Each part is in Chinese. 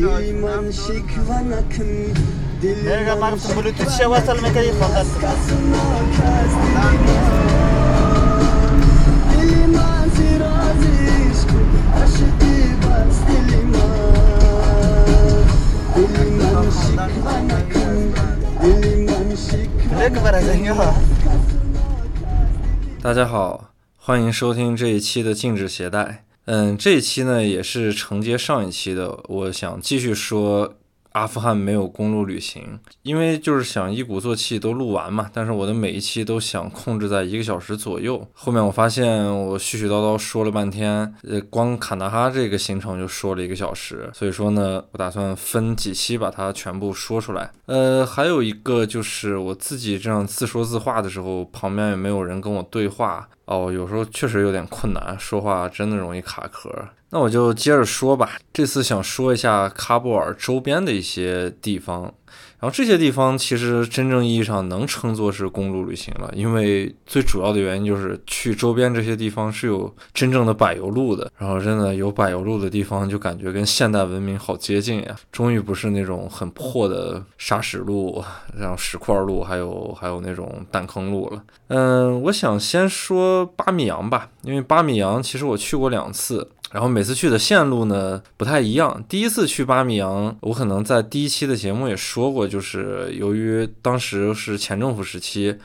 Diliman şikvana Ne kadar azın ya? 大家好，欢迎收听这一期的静止携带。嗯，这一期呢也是承接上一期的，我想继续说阿富汗没有公路旅行，因为就是想一鼓作气都录完嘛。但是我的每一期都想控制在一个小时左右。后面我发现我絮絮叨叨说了半天，呃，光坎大哈这个行程就说了一个小时，所以说呢，我打算分几期把它全部说出来。呃，还有一个就是我自己这样自说自话的时候，旁边也没有人跟我对话。哦，有时候确实有点困难，说话真的容易卡壳。那我就接着说吧。这次想说一下喀布尔周边的一些地方，然后这些地方其实真正意义上能称作是公路旅行了，因为最主要的原因就是去周边这些地方是有真正的柏油路的。然后真的有柏油路的地方，就感觉跟现代文明好接近呀。终于不是那种很破的沙石路，然后石块路，还有还有那种弹坑路了。嗯，我想先说巴米扬吧，因为巴米扬其实我去过两次，然后每次去的线路呢不太一样。第一次去巴米扬，我可能在第一期的节目也说过，就是由于当时是前政府时期，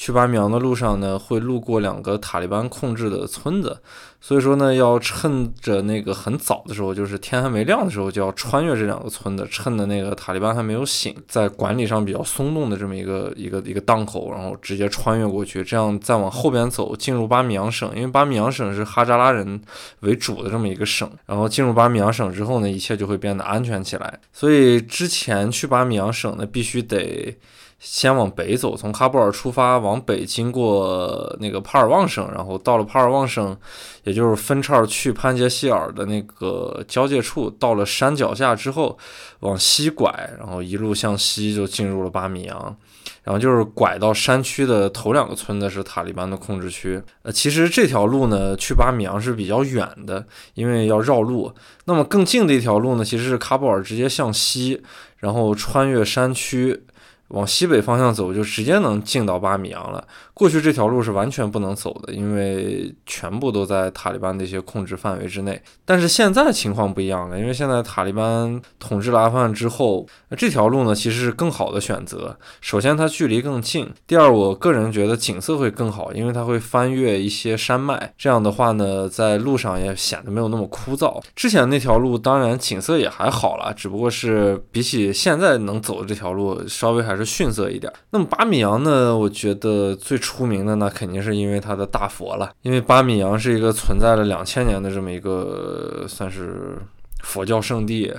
去巴米扬的路上呢会路过两个塔利班控制的村子，所以说呢要趁着那个很早的时候，就是天还没亮的时候，就要穿越这两个村子，趁着那个塔利班还没有醒，在管理上比较松动的这么一个一个一个档口，然后直接穿越过去，这样再往后边走，进入巴米扬省，因为巴米扬省是哈扎拉人为主的这么一个省，然后进入巴米扬省之后呢，一切就会变得安全起来。所以之前去巴米扬省呢，必须得。先往北走，从喀布尔出发，往北经过那个帕尔旺省，然后到了帕尔旺省，也就是分叉去潘杰希尔的那个交界处，到了山脚下之后，往西拐，然后一路向西就进入了巴米扬，然后就是拐到山区的头两个村子是塔利班的控制区。呃，其实这条路呢去巴米扬是比较远的，因为要绕路。那么更近的一条路呢，其实是喀布尔直接向西，然后穿越山区。往西北方向走，就直接能进到巴米扬了。过去这条路是完全不能走的，因为全部都在塔利班的一些控制范围之内。但是现在情况不一样了，因为现在塔利班统治了阿富汗之后，那这条路呢其实是更好的选择。首先它距离更近，第二我个人觉得景色会更好，因为它会翻越一些山脉，这样的话呢，在路上也显得没有那么枯燥。之前那条路当然景色也还好了，只不过是比起现在能走的这条路，稍微还是逊色一点。那么巴米扬呢，我觉得最初出名的那肯定是因为它的大佛了，因为巴米扬是一个存在了两千年的这么一个算是佛教圣地，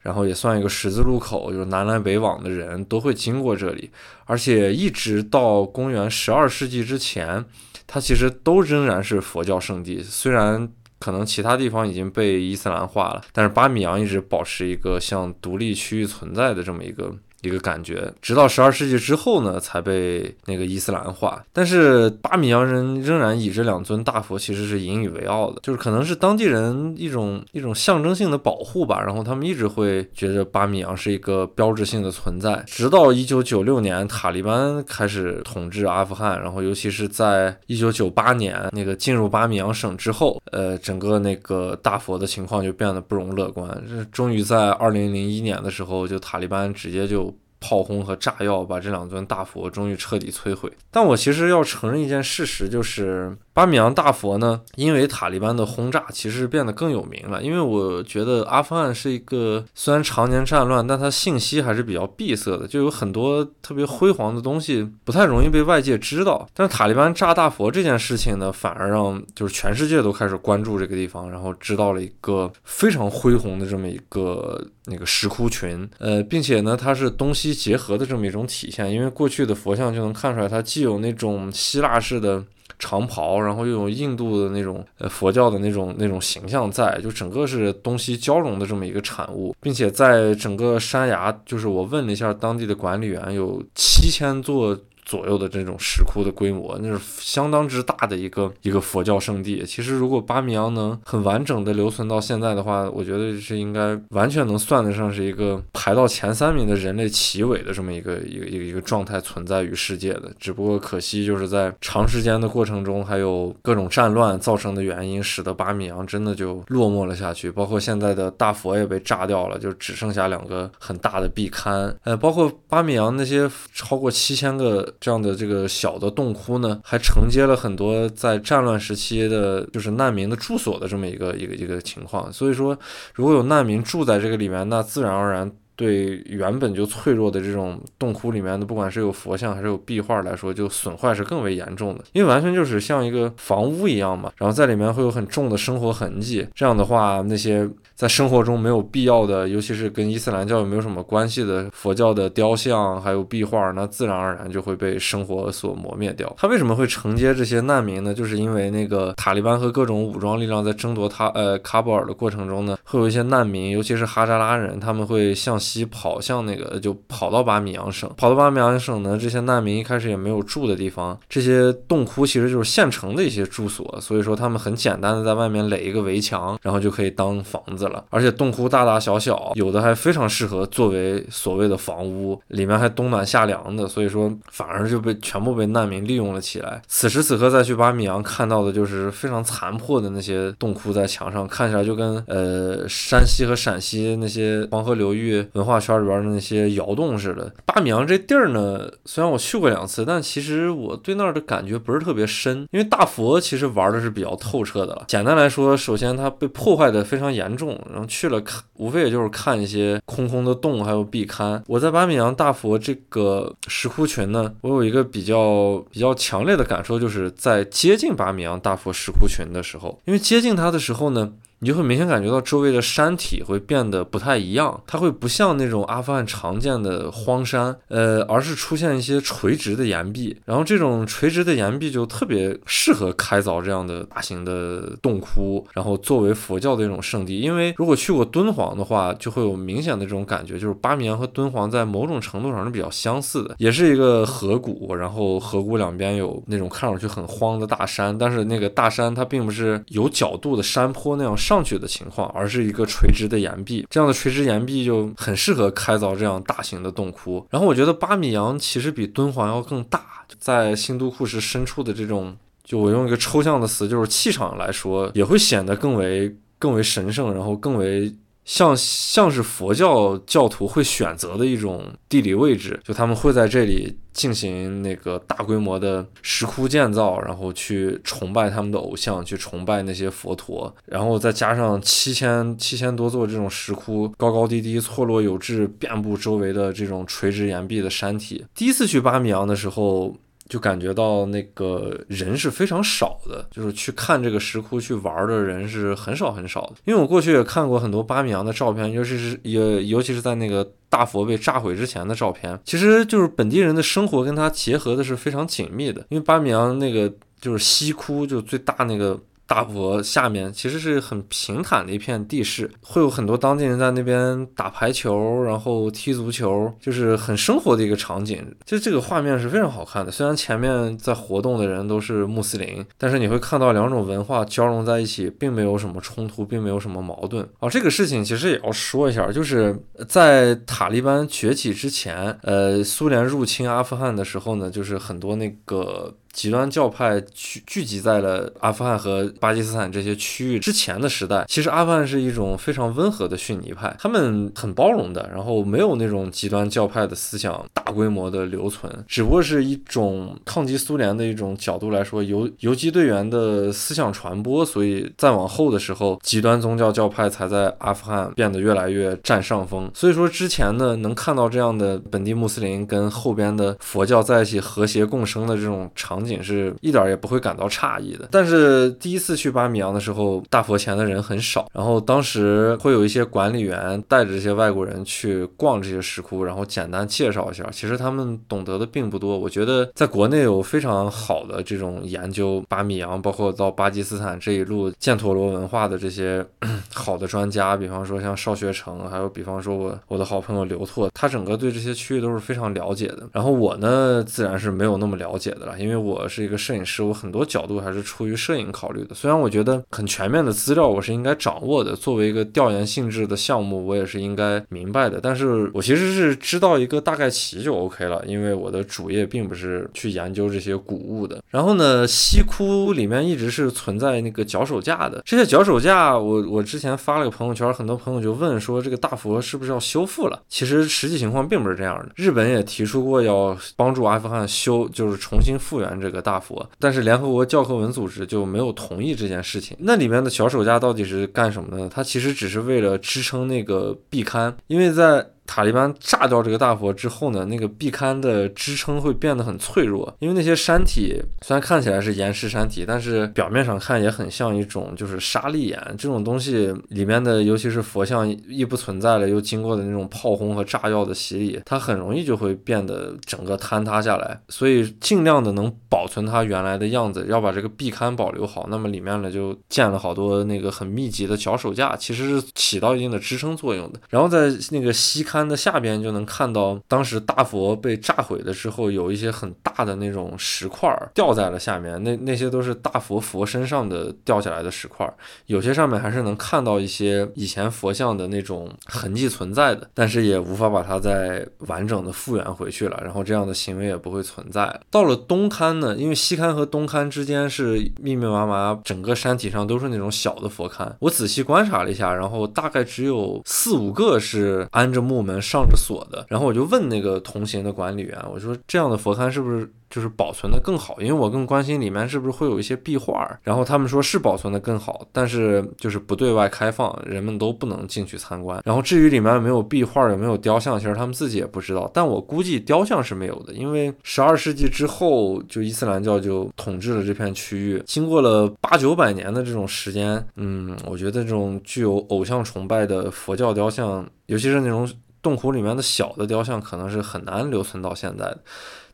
然后也算一个十字路口，就是南来北往的人都会经过这里，而且一直到公元十二世纪之前，它其实都仍然是佛教圣地，虽然。可能其他地方已经被伊斯兰化了，但是巴米扬一直保持一个像独立区域存在的这么一个一个感觉，直到十二世纪之后呢，才被那个伊斯兰化。但是巴米扬人仍然以这两尊大佛其实是引以为傲的，就是可能是当地人一种一种象征性的保护吧。然后他们一直会觉得巴米扬是一个标志性的存在，直到一九九六年塔利班开始统治阿富汗，然后尤其是在一九九八年那个进入巴米扬省之后，呃，整个那个大佛的情况就变得不容乐观。这终于在二零零一年的时候，就塔利班直接就。炮轰和炸药把这两尊大佛终于彻底摧毁。但我其实要承认一件事实，就是巴米扬大佛呢，因为塔利班的轰炸，其实变得更有名了。因为我觉得阿富汗是一个虽然常年战乱，但它信息还是比较闭塞的，就有很多特别辉煌的东西不太容易被外界知道。但是塔利班炸大佛这件事情呢，反而让就是全世界都开始关注这个地方，然后知道了一个非常恢宏的这么一个那个石窟群。呃，并且呢，它是东西。结合的这么一种体现，因为过去的佛像就能看出来，它既有那种希腊式的长袍，然后又有印度的那种呃佛教的那种那种形象在，就整个是东西交融的这么一个产物，并且在整个山崖，就是我问了一下当地的管理员，有七千座。左右的这种石窟的规模，那是相当之大的一个一个佛教圣地。其实如果巴米扬能很完整的留存到现在的话，我觉得是应该完全能算得上是一个排到前三名的人类奇伟的这么一个一个一个一个状态存在于世界的。只不过可惜就是在长时间的过程中，还有各种战乱造成的原因，使得巴米扬真的就落寞了下去。包括现在的大佛也被炸掉了，就只剩下两个很大的壁龛。呃，包括巴米扬那些超过七千个这样的这个小的洞窟呢，还承接了很多在战乱时期的，就是难民的住所的这么一个一个一个情况。所以说，如果有难民住在这个里面，那自然而然。对原本就脆弱的这种洞窟里面的，不管是有佛像还是有壁画来说，就损坏是更为严重的，因为完全就是像一个房屋一样嘛，然后在里面会有很重的生活痕迹。这样的话，那些在生活中没有必要的，尤其是跟伊斯兰教有没有什么关系的佛教的雕像还有壁画，那自然而然就会被生活所磨灭掉。他为什么会承接这些难民呢？就是因为那个塔利班和各种武装力量在争夺他呃喀布尔的过程中呢，会有一些难民，尤其是哈扎拉人，他们会向。西跑向那个，就跑到巴米扬省。跑到巴米扬省呢，这些难民一开始也没有住的地方，这些洞窟其实就是现成的一些住所，所以说他们很简单的在外面垒一个围墙，然后就可以当房子了。而且洞窟大大小小，有的还非常适合作为所谓的房屋，里面还冬暖夏凉的，所以说反而就被全部被难民利用了起来。此时此刻再去巴米扬看到的就是非常残破的那些洞窟在墙上，看起来就跟呃山西和陕西那些黄河流域。文化圈里边的那些窑洞似的，巴米扬这地儿呢，虽然我去过两次，但其实我对那儿的感觉不是特别深。因为大佛其实玩的是比较透彻的了。简单来说，首先它被破坏的非常严重，然后去了看，无非也就是看一些空空的洞，还有壁龛。我在巴米扬大佛这个石窟群呢，我有一个比较比较强烈的感受，就是在接近巴米扬大佛石窟群的时候，因为接近它的时候呢。你就会明显感觉到周围的山体会变得不太一样，它会不像那种阿富汗常见的荒山，呃，而是出现一些垂直的岩壁。然后这种垂直的岩壁就特别适合开凿这样的大型的洞窟，然后作为佛教的一种圣地。因为如果去过敦煌的话，就会有明显的这种感觉，就是巴米扬和敦煌在某种程度上是比较相似的，也是一个河谷，然后河谷两边有那种看上去很荒的大山，但是那个大山它并不是有角度的山坡那样。上去的情况，而是一个垂直的岩壁，这样的垂直岩壁就很适合开凿这样大型的洞窟。然后我觉得巴米扬其实比敦煌要更大，在新都库什深处的这种，就我用一个抽象的词，就是气场来说，也会显得更为更为神圣，然后更为。像像是佛教教徒会选择的一种地理位置，就他们会在这里进行那个大规模的石窟建造，然后去崇拜他们的偶像，去崇拜那些佛陀，然后再加上七千七千多座这种石窟，高高低低、错落有致，遍布周围的这种垂直岩壁的山体。第一次去巴米扬的时候。就感觉到那个人是非常少的，就是去看这个石窟去玩的人是很少很少的。因为我过去也看过很多巴米扬的照片，尤其是也尤其是在那个大佛被炸毁之前的照片，其实就是本地人的生活跟它结合的是非常紧密的。因为巴米扬那个就是西窟，就最大那个。大佛下面其实是很平坦的一片地势，会有很多当地人在那边打排球，然后踢足球，就是很生活的一个场景。就这个画面是非常好看的。虽然前面在活动的人都是穆斯林，但是你会看到两种文化交融在一起，并没有什么冲突，并没有什么矛盾。哦，这个事情其实也要说一下，就是在塔利班崛起之前，呃，苏联入侵阿富汗的时候呢，就是很多那个。极端教派聚聚集在了阿富汗和巴基斯坦这些区域之前的时代，其实阿富汗是一种非常温和的逊尼派，他们很包容的，然后没有那种极端教派的思想大规模的留存，只不过是一种抗击苏联的一种角度来说，游游击队员的思想传播，所以再往后的时候，极端宗教教派才在阿富汗变得越来越占上风。所以说之前呢，能看到这样的本地穆斯林跟后边的佛教在一起和谐共生的这种场。场景是一点也不会感到诧异的。但是第一次去巴米扬的时候，大佛前的人很少，然后当时会有一些管理员带着这些外国人去逛这些石窟，然后简单介绍一下。其实他们懂得的并不多。我觉得在国内有非常好的这种研究巴米扬，包括到巴基斯坦这一路犍陀罗文化的这些 好的专家，比方说像邵学成，还有比方说我我的好朋友刘拓，他整个对这些区域都是非常了解的。然后我呢，自然是没有那么了解的了，因为我我是一个摄影师，我很多角度还是出于摄影考虑的。虽然我觉得很全面的资料我是应该掌握的，作为一个调研性质的项目，我也是应该明白的。但是我其实是知道一个大概齐就 OK 了，因为我的主业并不是去研究这些古物的。然后呢，西窟里面一直是存在那个脚手架的，这些脚手架，我我之前发了个朋友圈，很多朋友就问说这个大佛是不是要修复了？其实实际情况并不是这样的，日本也提出过要帮助阿富汗修，就是重新复原这个大佛，但是联合国教科文组织就没有同意这件事情。那里面的小手架到底是干什么的？它其实只是为了支撑那个壁龛，因为在塔利班炸掉这个大佛之后呢，那个壁龛的支撑会变得很脆弱，因为那些山体虽然看起来是岩石山体，但是表面上看也很像一种就是砂砾岩这种东西里面的，尤其是佛像一不存在了，又经过的那种炮轰和炸药的洗礼，它很容易就会变得整个坍塌下来。所以尽量的能保存它原来的样子，要把这个壁龛保留好。那么里面呢就建了好多那个很密集的脚手架，其实是起到一定的支撑作用的。然后在那个西龛的下边就能看到，当时大佛被炸毁的时候，有一些很大的那种石块掉在了下面，那那些都是大佛佛身上的掉下来的石块，有些上面还是能看到一些以前佛像的那种痕迹存在的，但是也无法把它再完整的复原回去了，然后这样的行为也不会存在。到了东龛呢，因为西龛和东龛之间是密密麻麻，整个山体上都是那种小的佛龛，我仔细观察了一下，然后大概只有四五个是安着木门上着锁的，然后我就问那个同行的管理员，我说这样的佛龛是不是？就是保存的更好，因为我更关心里面是不是会有一些壁画。然后他们说是保存的更好，但是就是不对外开放，人们都不能进去参观。然后至于里面有没有壁画，有没有雕像，其实他们自己也不知道。但我估计雕像是没有的，因为十二世纪之后，就伊斯兰教就统治了这片区域，经过了八九百年的这种时间，嗯，我觉得这种具有偶像崇拜的佛教雕像，尤其是那种洞窟里面的小的雕像，可能是很难留存到现在的。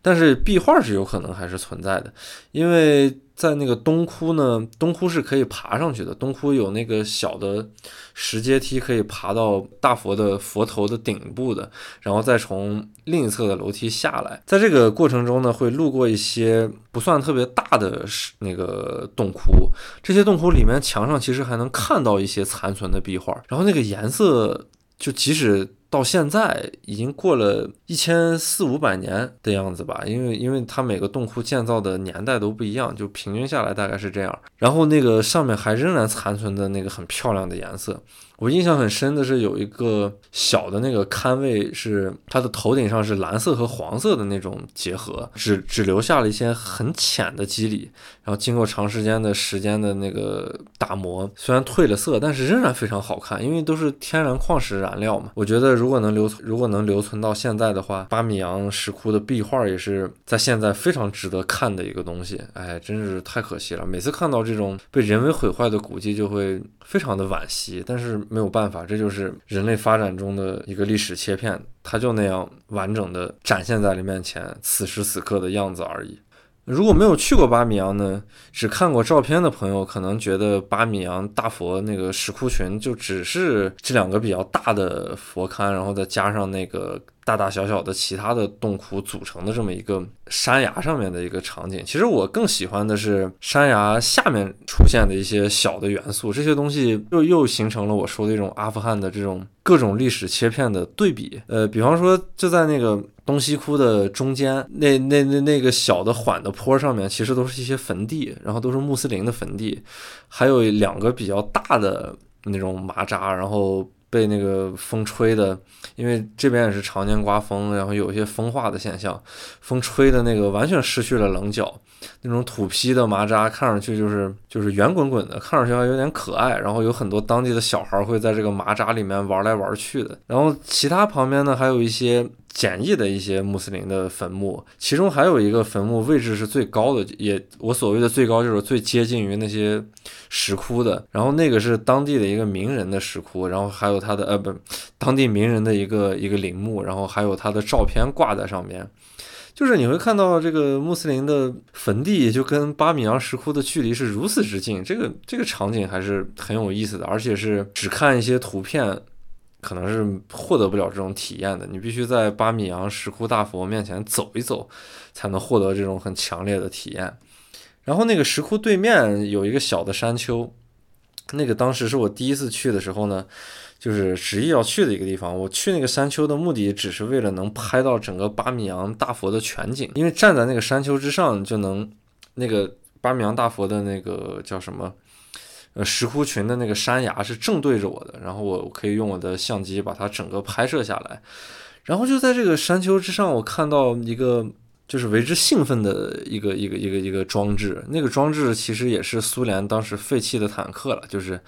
但是壁画是有可能还是存在的，因为在那个东窟呢，东窟是可以爬上去的，东窟有那个小的石阶梯可以爬到大佛的佛头的顶部的，然后再从另一侧的楼梯下来。在这个过程中呢，会路过一些不算特别大的那个洞窟，这些洞窟里面墙上其实还能看到一些残存的壁画，然后那个颜色就即使。到现在已经过了一千四五百年的样子吧，因为因为它每个洞窟建造的年代都不一样，就平均下来大概是这样。然后那个上面还仍然残存的那个很漂亮的颜色。我印象很深的是有一个小的那个龛位，是它的头顶上是蓝色和黄色的那种结合，只只留下了一些很浅的肌理。然后经过长时间的时间的那个打磨，虽然褪了色，但是仍然非常好看，因为都是天然矿石燃料嘛。我觉得如果能留如果能留存到现在的话，巴米扬石窟的壁画也是在现在非常值得看的一个东西。哎，真是太可惜了！每次看到这种被人为毁坏的古迹，就会非常的惋惜。但是。没有办法，这就是人类发展中的一个历史切片，它就那样完整的展现在了面前，此时此刻的样子而已。如果没有去过巴米扬呢，只看过照片的朋友，可能觉得巴米扬大佛那个石窟群就只是这两个比较大的佛龛，然后再加上那个。大大小小的其他的洞窟组成的这么一个山崖上面的一个场景，其实我更喜欢的是山崖下面出现的一些小的元素，这些东西又又形成了我说的一种阿富汗的这种各种历史切片的对比。呃，比方说就在那个东西窟的中间，那那那那个小的缓的坡上面，其实都是一些坟地，然后都是穆斯林的坟地，还有两个比较大的那种麻扎，然后。被那个风吹的，因为这边也是常年刮风，然后有一些风化的现象，风吹的那个完全失去了棱角，那种土坯的麻扎看上去就是就是圆滚滚的，看上去还有点可爱。然后有很多当地的小孩会在这个麻扎里面玩来玩去的。然后其他旁边呢还有一些简易的一些穆斯林的坟墓，其中还有一个坟墓位置是最高的，也我所谓的最高就是最接近于那些石窟的。然后那个是当地的一个名人的石窟，然后还有他的呃不，当地名人的一个一个陵墓，然后还有他的照片挂在上面。就是你会看到这个穆斯林的坟地就跟巴米扬石窟的距离是如此之近，这个这个场景还是很有意思的，而且是只看一些图片。可能是获得不了这种体验的，你必须在巴米扬石窟大佛面前走一走，才能获得这种很强烈的体验。然后那个石窟对面有一个小的山丘，那个当时是我第一次去的时候呢，就是执意要去的一个地方。我去那个山丘的目的只是为了能拍到整个巴米扬大佛的全景，因为站在那个山丘之上就能那个巴米扬大佛的那个叫什么？呃，石窟群的那个山崖是正对着我的，然后我可以用我的相机把它整个拍摄下来。然后就在这个山丘之上，我看到一个就是为之兴奋的一个一个一个一个装置。那个装置其实也是苏联当时废弃的坦克了，就是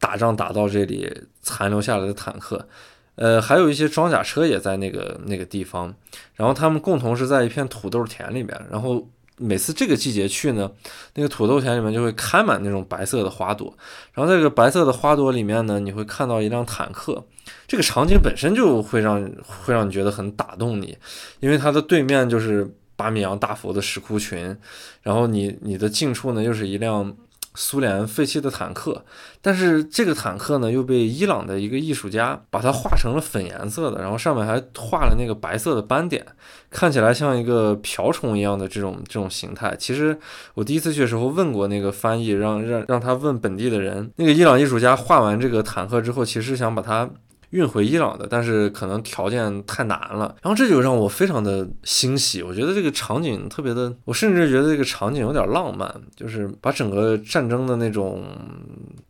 打仗打到这里残留下来的坦克。呃，还有一些装甲车也在那个那个地方。然后他们共同是在一片土豆田里面，然后。每次这个季节去呢，那个土豆田里面就会开满那种白色的花朵，然后在这个白色的花朵里面呢，你会看到一辆坦克，这个场景本身就会让会让你觉得很打动你，因为它的对面就是巴米扬大佛的石窟群，然后你你的近处呢又是一辆。苏联废弃的坦克，但是这个坦克呢又被伊朗的一个艺术家把它画成了粉颜色的，然后上面还画了那个白色的斑点，看起来像一个瓢虫一样的这种这种形态。其实我第一次去的时候问过那个翻译，让让让他问本地的人，那个伊朗艺术家画完这个坦克之后，其实想把它。运回伊朗的，但是可能条件太难了，然后这就让我非常的欣喜。我觉得这个场景特别的，我甚至觉得这个场景有点浪漫，就是把整个战争的那种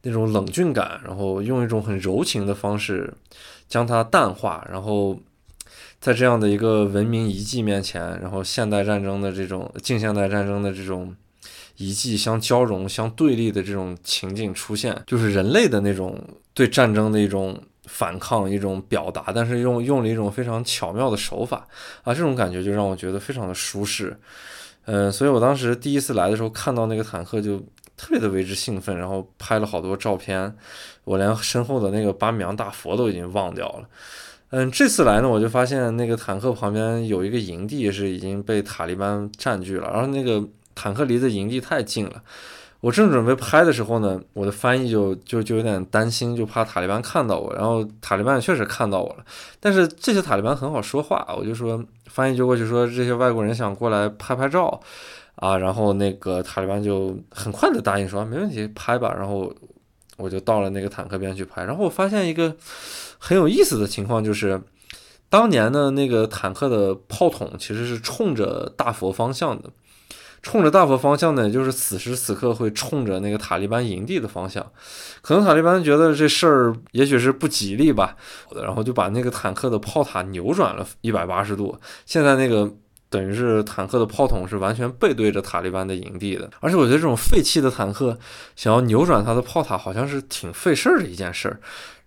那种冷峻感，然后用一种很柔情的方式将它淡化，然后在这样的一个文明遗迹面前，然后现代战争的这种近现代战争的这种遗迹相交融、相对立的这种情景出现，就是人类的那种对战争的一种。反抗一种表达，但是用用了一种非常巧妙的手法啊，这种感觉就让我觉得非常的舒适。嗯，所以我当时第一次来的时候看到那个坦克就特别的为之兴奋，然后拍了好多照片。我连身后的那个巴米扬大佛都已经忘掉了。嗯，这次来呢，我就发现那个坦克旁边有一个营地是已经被塔利班占据了，然后那个坦克离的营地太近了。我正准备拍的时候呢，我的翻译就就就有点担心，就怕塔利班看到我。然后塔利班确实看到我了，但是这些塔利班很好说话，我就说翻译就过去说这些外国人想过来拍拍照啊，然后那个塔利班就很快的答应说没问题，拍吧。然后我就到了那个坦克边去拍，然后我发现一个很有意思的情况，就是当年的那个坦克的炮筒其实是冲着大佛方向的。冲着大佛方向呢，就是此时此刻会冲着那个塔利班营地的方向。可能塔利班觉得这事儿也许是不吉利吧，然后就把那个坦克的炮塔扭转了一百八十度。现在那个等于是坦克的炮筒是完全背对着塔利班的营地的。而且我觉得这种废弃的坦克想要扭转它的炮塔，好像是挺费事儿的一件事儿。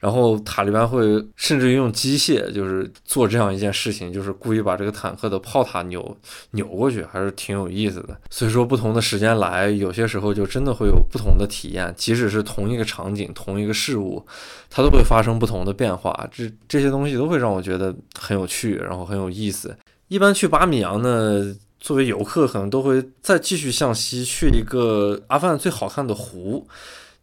然后塔利班会甚至于用机械，就是做这样一件事情，就是故意把这个坦克的炮塔扭扭过去，还是挺有意思的。所以说，不同的时间来，有些时候就真的会有不同的体验。即使是同一个场景、同一个事物，它都会发生不同的变化。这这些东西都会让我觉得很有趣，然后很有意思。一般去巴米扬呢，作为游客，可能都会再继续向西去一个阿富汗最好看的湖。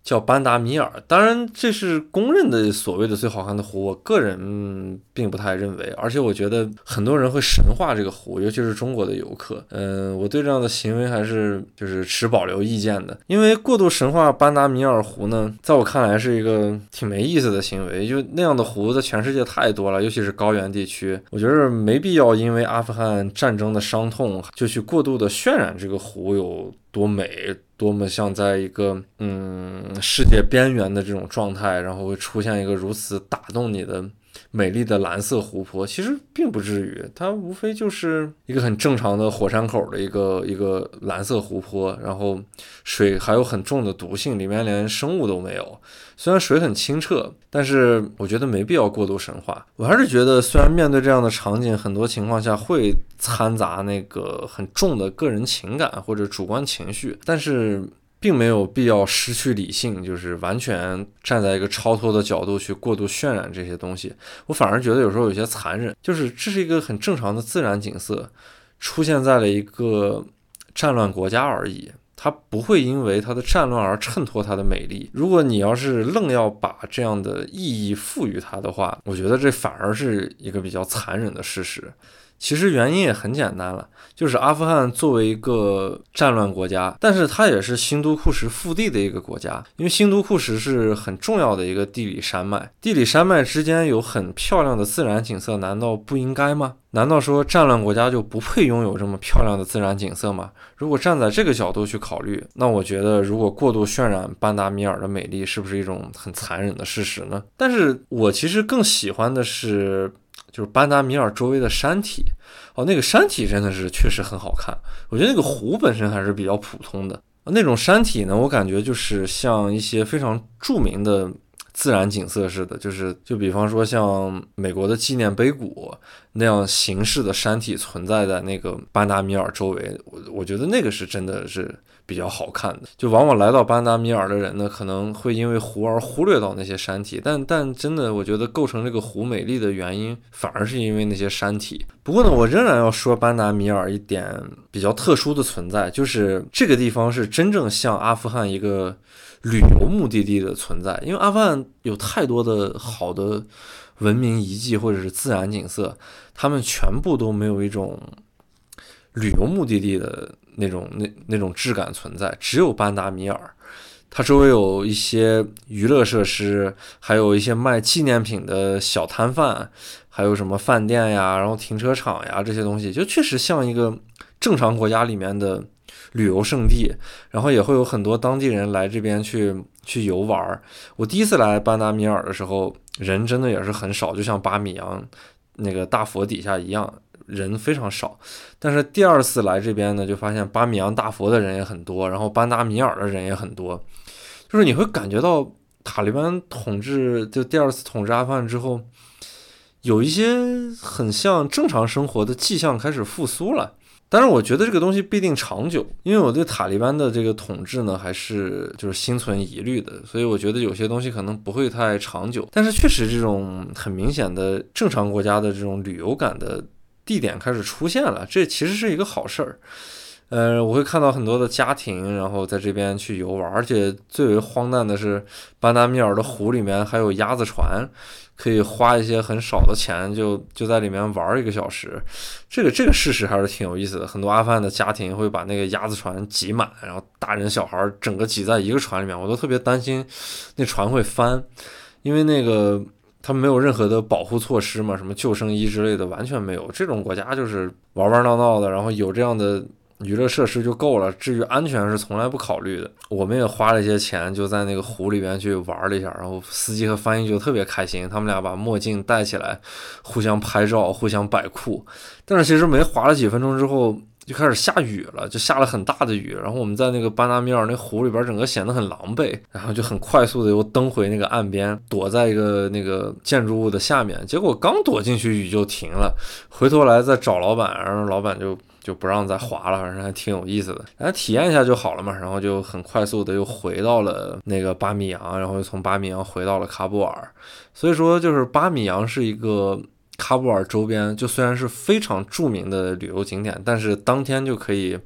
叫班达米尔，当然这是公认的所谓的最好看的湖，我个人并不太认为，而且我觉得很多人会神化这个湖，尤其是中国的游客。嗯，我对这样的行为还是就是持保留意见的，因为过度神化班达米尔湖呢，在我看来是一个挺没意思的行为。就那样的湖在全世界太多了，尤其是高原地区，我觉得没必要因为阿富汗战争的伤痛就去过度的渲染这个湖有多美。多么像在一个嗯世界边缘的这种状态，然后会出现一个如此打动你的美丽的蓝色湖泊，其实并不至于，它无非就是一个很正常的火山口的一个一个蓝色湖泊，然后水还有很重的毒性，里面连生物都没有。虽然水很清澈，但是我觉得没必要过度神话。我还是觉得，虽然面对这样的场景，很多情况下会掺杂那个很重的个人情感或者主观情绪，但是。并没有必要失去理性，就是完全站在一个超脱的角度去过度渲染这些东西。我反而觉得有时候有些残忍，就是这是一个很正常的自然景色，出现在了一个战乱国家而已。它不会因为它的战乱而衬托它的美丽。如果你要是愣要把这样的意义赋予它的话，我觉得这反而是一个比较残忍的事实。其实原因也很简单了，就是阿富汗作为一个战乱国家，但是它也是新都库什腹地的一个国家，因为新都库什是很重要的一个地理山脉，地理山脉之间有很漂亮的自然景色，难道不应该吗？难道说战乱国家就不配拥有这么漂亮的自然景色吗？如果站在这个角度去考虑，那我觉得如果过度渲染班达米尔的美丽，是不是一种很残忍的事实呢？但是我其实更喜欢的是。就是班达米尔周围的山体，哦，那个山体真的是确实很好看。我觉得那个湖本身还是比较普通的，那种山体呢，我感觉就是像一些非常著名的自然景色似的，就是就比方说像美国的纪念碑谷那样形式的山体存在在那个班达米尔周围，我我觉得那个是真的是。比较好看的，就往往来到班达米尔的人呢，可能会因为湖而忽略到那些山体，但但真的，我觉得构成这个湖美丽的原因，反而是因为那些山体。不过呢，我仍然要说班达米尔一点比较特殊的存在，就是这个地方是真正像阿富汗一个旅游目的地的存在，因为阿富汗有太多的好的文明遗迹或者是自然景色，他们全部都没有一种旅游目的地的。那种那那种质感存在，只有班达米尔，它周围有一些娱乐设施，还有一些卖纪念品的小摊贩，还有什么饭店呀，然后停车场呀这些东西，就确实像一个正常国家里面的旅游胜地。然后也会有很多当地人来这边去去游玩。我第一次来班达米尔的时候，人真的也是很少，就像巴米扬那个大佛底下一样。人非常少，但是第二次来这边呢，就发现巴米扬大佛的人也很多，然后班达米尔的人也很多，就是你会感觉到塔利班统治就第二次统治阿富汗之后，有一些很像正常生活的迹象开始复苏了。但是我觉得这个东西必定长久，因为我对塔利班的这个统治呢，还是就是心存疑虑的，所以我觉得有些东西可能不会太长久。但是确实，这种很明显的正常国家的这种旅游感的。地点开始出现了，这其实是一个好事儿。呃，我会看到很多的家庭，然后在这边去游玩，而且最为荒诞的是，班达米尔的湖里面还有鸭子船，可以花一些很少的钱，就就在里面玩一个小时。这个这个事实还是挺有意思的。很多阿富汗的家庭会把那个鸭子船挤满，然后大人小孩整个挤在一个船里面，我都特别担心那船会翻，因为那个。他们没有任何的保护措施嘛，什么救生衣之类的完全没有。这种国家就是玩玩闹闹的，然后有这样的娱乐设施就够了。至于安全是从来不考虑的。我们也花了一些钱，就在那个湖里边去玩了一下，然后司机和翻译就特别开心，他们俩把墨镜戴起来，互相拍照，互相摆酷。但是其实没划了几分钟之后。就开始下雨了，就下了很大的雨，然后我们在那个巴拿米尔那湖里边，整个显得很狼狈，然后就很快速的又蹬回那个岸边，躲在一个那个建筑物的下面。结果刚躲进去，雨就停了，回头来再找老板，然后老板就就不让再滑了，反正还挺有意思的，来体验一下就好了嘛。然后就很快速的又回到了那个巴米扬，然后又从巴米扬回到了喀布尔。所以说，就是巴米扬是一个。喀布尔周边就虽然是非常著名的旅游景点，但是当天就可以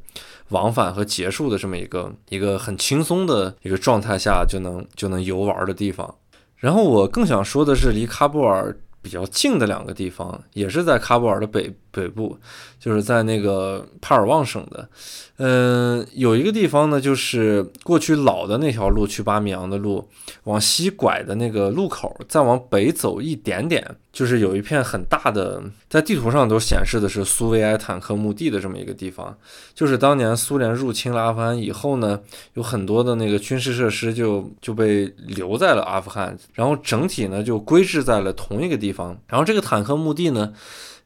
往返和结束的这么一个一个很轻松的一个状态下就能就能游玩的地方。然后我更想说的是，离喀布尔比较近的两个地方，也是在喀布尔的北北部，就是在那个帕尔旺省的。嗯，有一个地方呢，就是过去老的那条路去巴米扬的路，往西拐的那个路口，再往北走一点点，就是有一片很大的，在地图上都显示的是苏维埃坦克墓地的这么一个地方。就是当年苏联入侵了阿富汗以后呢，有很多的那个军事设施就就被留在了阿富汗，然后整体呢就归置在了同一个地方。然后这个坦克墓地呢。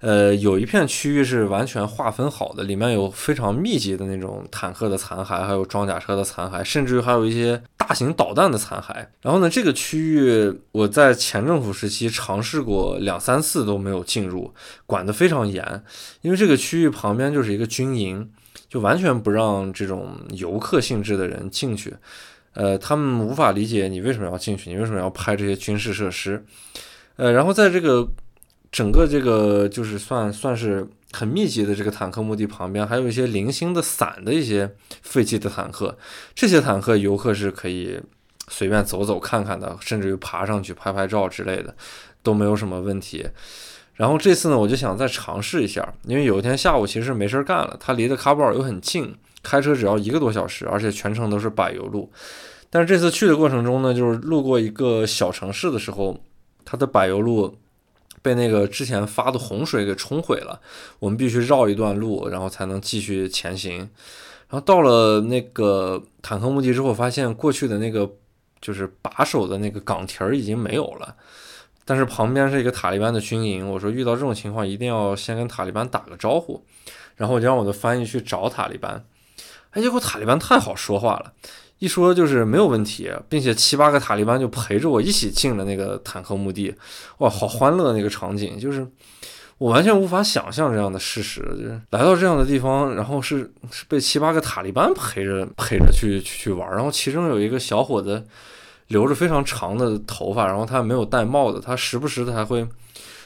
呃，有一片区域是完全划分好的，里面有非常密集的那种坦克的残骸，还有装甲车的残骸，甚至于还有一些大型导弹的残骸。然后呢，这个区域我在前政府时期尝试过两三次都没有进入，管得非常严，因为这个区域旁边就是一个军营，就完全不让这种游客性质的人进去。呃，他们无法理解你为什么要进去，你为什么要拍这些军事设施。呃，然后在这个。整个这个就是算算是很密集的这个坦克墓地旁边，还有一些零星的散的一些废弃的坦克。这些坦克游客是可以随便走走看看的，甚至于爬上去拍拍照之类的都没有什么问题。然后这次呢，我就想再尝试一下，因为有一天下午其实没事干了，它离的喀布尔又很近，开车只要一个多小时，而且全程都是柏油路。但是这次去的过程中呢，就是路过一个小城市的时候，它的柏油路。被那个之前发的洪水给冲毁了，我们必须绕一段路，然后才能继续前行。然后到了那个坦克墓地之后，发现过去的那个就是把守的那个岗亭儿已经没有了，但是旁边是一个塔利班的军营。我说遇到这种情况一定要先跟塔利班打个招呼，然后我就让我的翻译去找塔利班。哎，结果塔利班太好说话了。一说就是没有问题，并且七八个塔利班就陪着我一起进了那个坦克墓地，哇，好欢乐那个场景，就是我完全无法想象这样的事实，就是来到这样的地方，然后是是被七八个塔利班陪着陪着去去去玩，然后其中有一个小伙子留着非常长的头发，然后他没有戴帽子，他时不时的还会。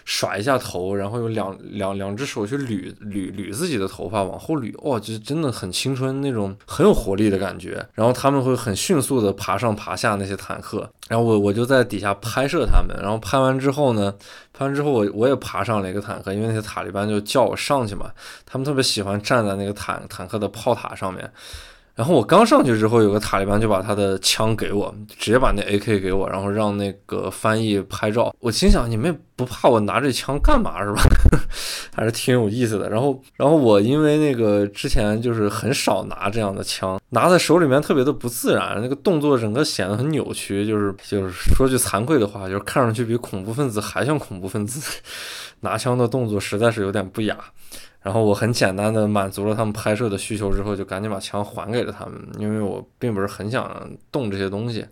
甩一下头，然后用两两两只手去捋捋捋自己的头发，往后捋，哇，就真的很青春那种很有活力的感觉。然后他们会很迅速的爬上爬下那些坦克，然后我我就在底下拍摄他们。然后拍完之后呢，拍完之后我我也爬上了一个坦克，因为那些塔利班就叫我上去嘛，他们特别喜欢站在那个坦坦克的炮塔上面。然后我刚上去之后，有个塔利班就把他的枪给我，直接把那 AK 给我，然后让那个翻译拍照。我心想，你们不怕我拿这枪干嘛是吧？还是挺有意思的。然后，然后我因为那个之前就是很少拿这样的枪，拿在手里面特别的不自然，那个动作整个显得很扭曲。就是就是说句惭愧的话，就是看上去比恐怖分子还像恐怖分子，拿枪的动作实在是有点不雅。然后我很简单的满足了他们拍摄的需求之后，就赶紧把枪还给了他们，因为我并不是很想动这些东西。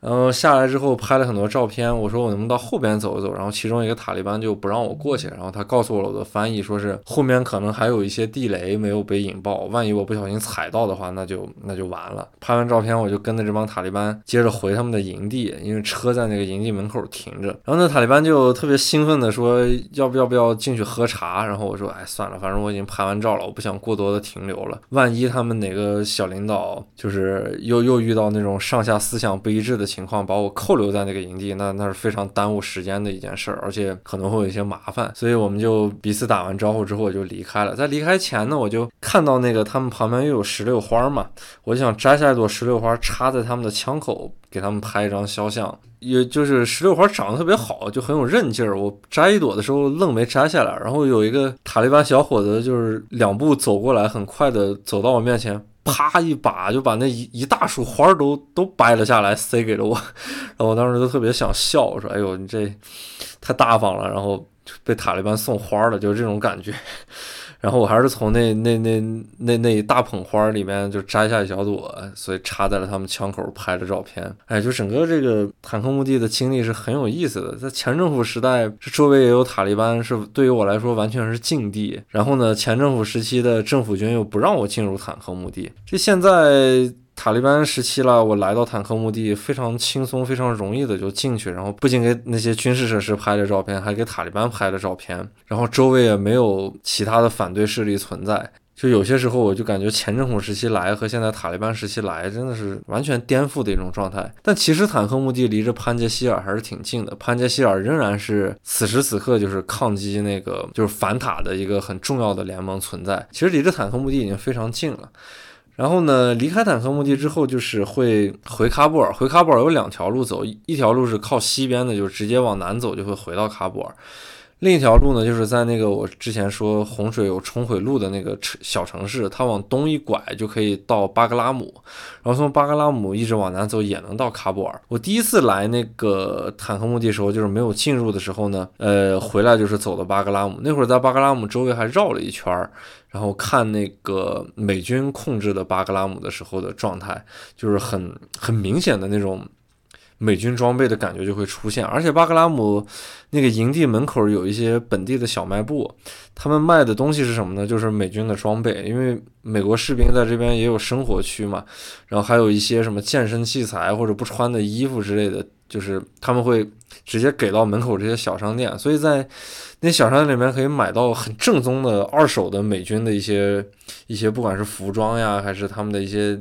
然后下来之后拍了很多照片，我说我能不能到后边走一走？然后其中一个塔利班就不让我过去，然后他告诉我了我的翻译，说是后面可能还有一些地雷没有被引爆，万一我不小心踩到的话，那就那就完了。拍完照片我就跟着这帮塔利班接着回他们的营地，因为车在那个营地门口停着。然后那塔利班就特别兴奋的说要不要不要进去喝茶？然后我说哎算了，反正我已经拍完照了，我不想过多的停留了。万一他们哪个小领导就是又又遇到那种上下思想不一致的。情况把我扣留在那个营地，那那是非常耽误时间的一件事儿，而且可能会有一些麻烦，所以我们就彼此打完招呼之后我就离开了。在离开前呢，我就看到那个他们旁边又有石榴花嘛，我就想摘下一朵石榴花插在他们的枪口，给他们拍一张肖像。也就是石榴花长得特别好，就很有韧劲儿。我摘一朵的时候愣没摘下来，然后有一个塔利班小伙子就是两步走过来，很快的走到我面前。啪一把就把那一一大束花都都掰了下来，塞给了我，然后我当时就特别想笑，我说：“哎呦，你这太大方了。”然后被塔利班送花了，就是这种感觉。然后我还是从那那那那那一大捧花里面就摘下一小朵，所以插在了他们枪口拍的照片。哎，就整个这个坦克墓地的经历是很有意思的。在前政府时代，这周围也有塔利班，是对于我来说完全是禁地。然后呢，前政府时期的政府军又不让我进入坦克墓地。这现在。塔利班时期了，我来到坦克墓地，非常轻松、非常容易的就进去，然后不仅给那些军事设施拍了照片，还给塔利班拍了照片，然后周围也没有其他的反对势力存在。就有些时候我就感觉前政府时期来和现在塔利班时期来真的是完全颠覆的一种状态。但其实坦克墓地离着潘杰希尔还是挺近的，潘杰希尔仍然是此时此刻就是抗击那个就是反塔的一个很重要的联盟存在。其实离着坦克墓地已经非常近了。然后呢，离开坦克墓地之后，就是会回喀布尔。回喀布尔有两条路走，一条路是靠西边的，就是直接往南走，就会回到喀布尔。另一条路呢，就是在那个我之前说洪水有冲毁路的那个城小城市，它往东一拐就可以到巴格拉姆，然后从巴格拉姆一直往南走也能到喀布尔。我第一次来那个坦克墓地的时候，就是没有进入的时候呢，呃，回来就是走的巴格拉姆。那会儿在巴格拉姆周围还绕了一圈儿，然后看那个美军控制的巴格拉姆的时候的状态，就是很很明显的那种。美军装备的感觉就会出现，而且巴格拉姆那个营地门口有一些本地的小卖部，他们卖的东西是什么呢？就是美军的装备，因为美国士兵在这边也有生活区嘛，然后还有一些什么健身器材或者不穿的衣服之类的，就是他们会直接给到门口这些小商店，所以在那小商店里面可以买到很正宗的二手的美军的一些一些，不管是服装呀，还是他们的一些。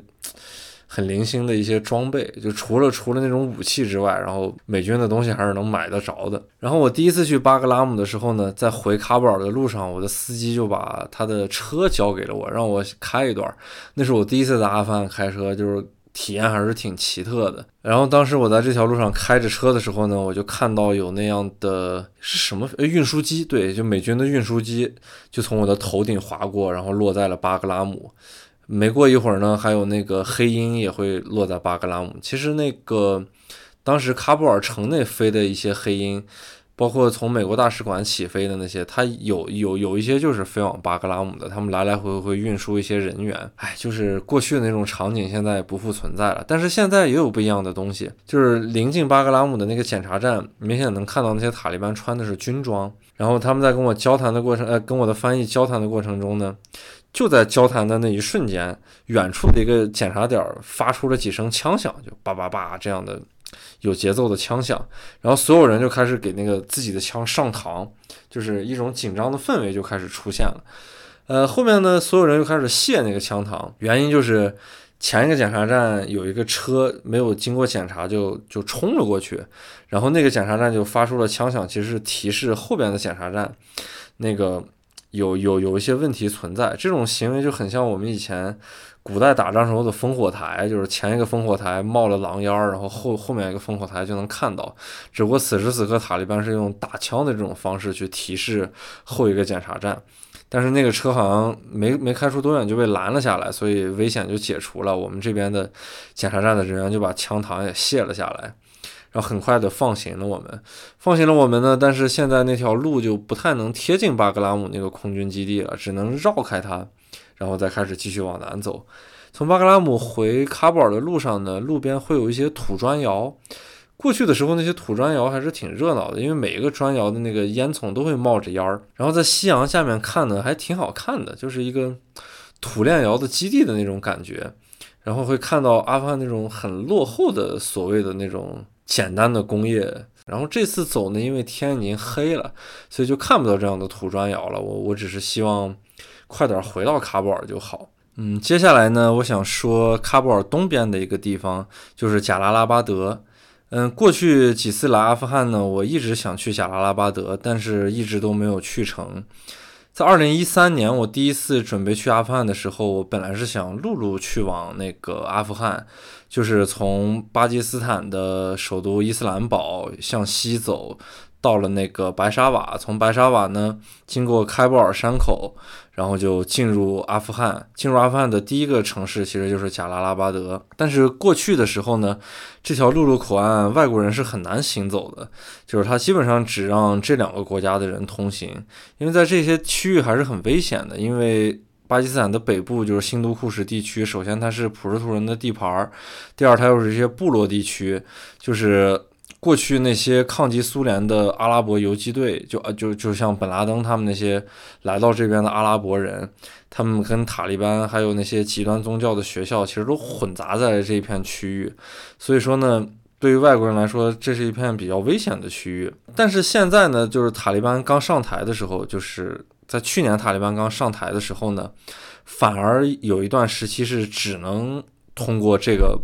很零星的一些装备，就除了除了那种武器之外，然后美军的东西还是能买得着的。然后我第一次去巴格拉姆的时候呢，在回喀布尔的路上，我的司机就把他的车交给了我，让我开一段。那是我第一次在阿富汗开车，就是体验还是挺奇特的。然后当时我在这条路上开着车的时候呢，我就看到有那样的是什么运输机？对，就美军的运输机就从我的头顶划过，然后落在了巴格拉姆。没过一会儿呢，还有那个黑鹰也会落在巴格拉姆。其实那个当时喀布尔城内飞的一些黑鹰，包括从美国大使馆起飞的那些，它有有有一些就是飞往巴格拉姆的。他们来来回回运输一些人员。哎，就是过去的那种场景现在不复存在了。但是现在也有不一样的东西，就是临近巴格拉姆的那个检查站，明显能看到那些塔利班穿的是军装。然后他们在跟我交谈的过程，呃，跟我的翻译交谈的过程中呢。就在交谈的那一瞬间，远处的一个检查点发出了几声枪响，就叭叭叭这样的有节奏的枪响，然后所有人就开始给那个自己的枪上膛，就是一种紧张的氛围就开始出现了。呃，后面呢，所有人又开始卸那个枪膛，原因就是前一个检查站有一个车没有经过检查就就冲了过去，然后那个检查站就发出了枪响，其实是提示后边的检查站那个。有有有一些问题存在，这种行为就很像我们以前古代打仗时候的烽火台，就是前一个烽火台冒了狼烟，然后后后面一个烽火台就能看到。只不过此时此刻塔利班是用打枪的这种方式去提示后一个检查站，但是那个车好像没没开出多远就被拦了下来，所以危险就解除了。我们这边的检查站的人员就把枪膛也卸了下来。然后很快的放行了我们，放行了我们呢。但是现在那条路就不太能贴近巴格拉姆那个空军基地了，只能绕开它，然后再开始继续往南走。从巴格拉姆回喀布尔的路上呢，路边会有一些土砖窑。过去的时候，那些土砖窑还是挺热闹的，因为每一个砖窑的那个烟囱都会冒着烟儿，然后在夕阳下面看呢，还挺好看的，就是一个土炼窑的基地的那种感觉。然后会看到阿富汗那种很落后的所谓的那种。简单的工业，然后这次走呢，因为天已经黑了，所以就看不到这样的土砖窑了。我我只是希望快点回到喀布尔就好。嗯，接下来呢，我想说喀布尔东边的一个地方就是贾拉拉巴德。嗯，过去几次来阿富汗呢，我一直想去贾拉拉巴德，但是一直都没有去成。在二零一三年，我第一次准备去阿富汗的时候，我本来是想陆路去往那个阿富汗，就是从巴基斯坦的首都伊斯兰堡向西走。到了那个白沙瓦，从白沙瓦呢，经过开伯尔山口，然后就进入阿富汗。进入阿富汗的第一个城市其实就是贾拉拉巴德。但是过去的时候呢，这条陆路口岸外国人是很难行走的，就是它基本上只让这两个国家的人通行，因为在这些区域还是很危险的。因为巴基斯坦的北部就是新都库什地区，首先它是普什图人的地盘儿，第二它又是一些部落地区，就是。过去那些抗击苏联的阿拉伯游击队，就呃就就像本拉登他们那些来到这边的阿拉伯人，他们跟塔利班还有那些极端宗教的学校，其实都混杂在这一片区域。所以说呢，对于外国人来说，这是一片比较危险的区域。但是现在呢，就是塔利班刚上台的时候，就是在去年塔利班刚上台的时候呢。反而有一段时期是只能通过这个。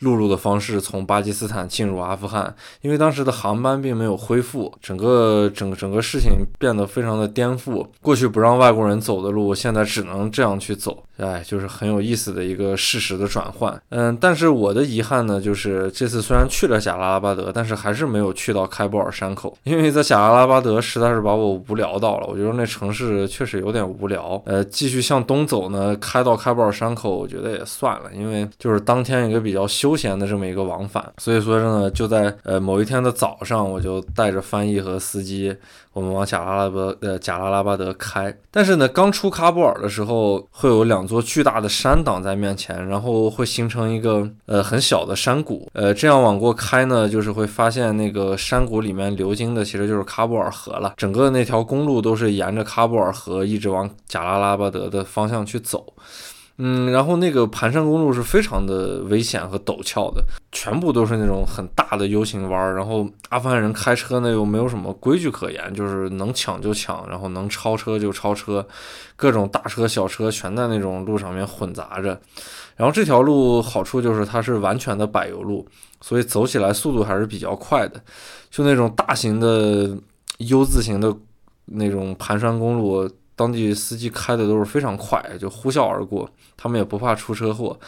陆路的方式从巴基斯坦进入阿富汗，因为当时的航班并没有恢复，整个整整个事情变得非常的颠覆。过去不让外国人走的路，现在只能这样去走，哎，就是很有意思的一个事实的转换。嗯，但是我的遗憾呢，就是这次虽然去了贾拉拉巴德，但是还是没有去到开布尔山口，因为在贾拉拉巴德实在是把我无聊到了。我觉得那城市确实有点无聊。呃，继续向东走呢，开到开布尔山口，我觉得也算了，因为就是当天一个比较。休闲的这么一个往返，所以说呢，就在呃某一天的早上，我就带着翻译和司机，我们往贾拉拉巴呃贾拉拉巴德开。但是呢，刚出喀布尔的时候，会有两座巨大的山挡在面前，然后会形成一个呃很小的山谷。呃，这样往过开呢，就是会发现那个山谷里面流经的其实就是喀布尔河了。整个那条公路都是沿着喀布尔河一直往贾拉拉巴德的方向去走。嗯，然后那个盘山公路是非常的危险和陡峭的，全部都是那种很大的 U 型弯儿。然后阿富汗人开车呢又没有什么规矩可言，就是能抢就抢，然后能超车就超车，各种大车小车全在那种路上面混杂着。然后这条路好处就是它是完全的柏油路，所以走起来速度还是比较快的。就那种大型的 U 字形的那种盘山公路。当地司机开的都是非常快，就呼啸而过，他们也不怕出车祸。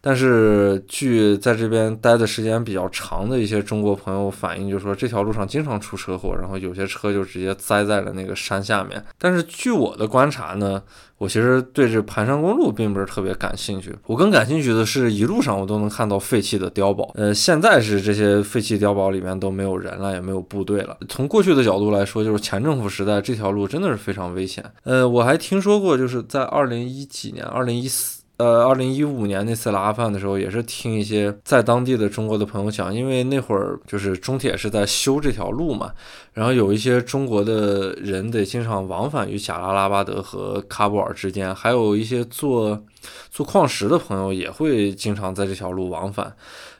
但是据在这边待的时间比较长的一些中国朋友反映，就说这条路上经常出车祸，然后有些车就直接栽在了那个山下面。但是据我的观察呢，我其实对这盘山公路并不是特别感兴趣。我更感兴趣的是一路上我都能看到废弃的碉堡。呃，现在是这些废弃碉堡里面都没有人了，也没有部队了。从过去的角度来说，就是前政府时代这条路真的是非常危险。呃，我还听说过，就是在二零一几年，二零一四。呃，二零一五年那次来阿富汗的时候，也是听一些在当地的中国的朋友讲，因为那会儿就是中铁是在修这条路嘛，然后有一些中国的人得经常往返于贾拉拉巴德和喀布尔之间，还有一些做做矿石的朋友也会经常在这条路往返，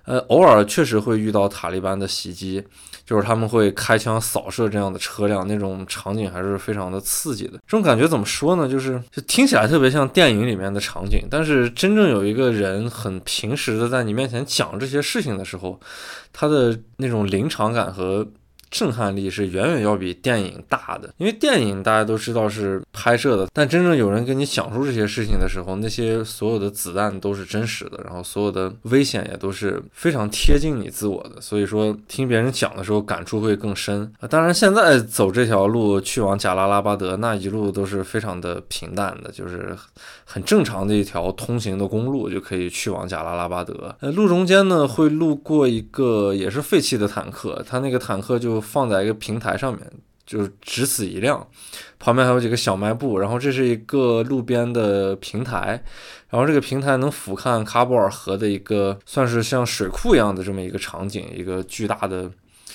呃，偶尔确实会遇到塔利班的袭击。就是他们会开枪扫射这样的车辆，那种场景还是非常的刺激的。这种感觉怎么说呢？就是就听起来特别像电影里面的场景，但是真正有一个人很平时的在你面前讲这些事情的时候，他的那种临场感和。震撼力是远远要比电影大的，因为电影大家都知道是拍摄的，但真正有人跟你讲述这些事情的时候，那些所有的子弹都是真实的，然后所有的危险也都是非常贴近你自我的，所以说听别人讲的时候感触会更深。当然，现在走这条路去往贾拉拉巴德，那一路都是非常的平淡的，就是很正常的一条通行的公路就可以去往贾拉拉巴德。呃，路中间呢会路过一个也是废弃的坦克，它那个坦克就。放在一个平台上面，就只此一辆，旁边还有几个小卖部，然后这是一个路边的平台，然后这个平台能俯瞰喀布尔河的一个算是像水库一样的这么一个场景，一个巨大的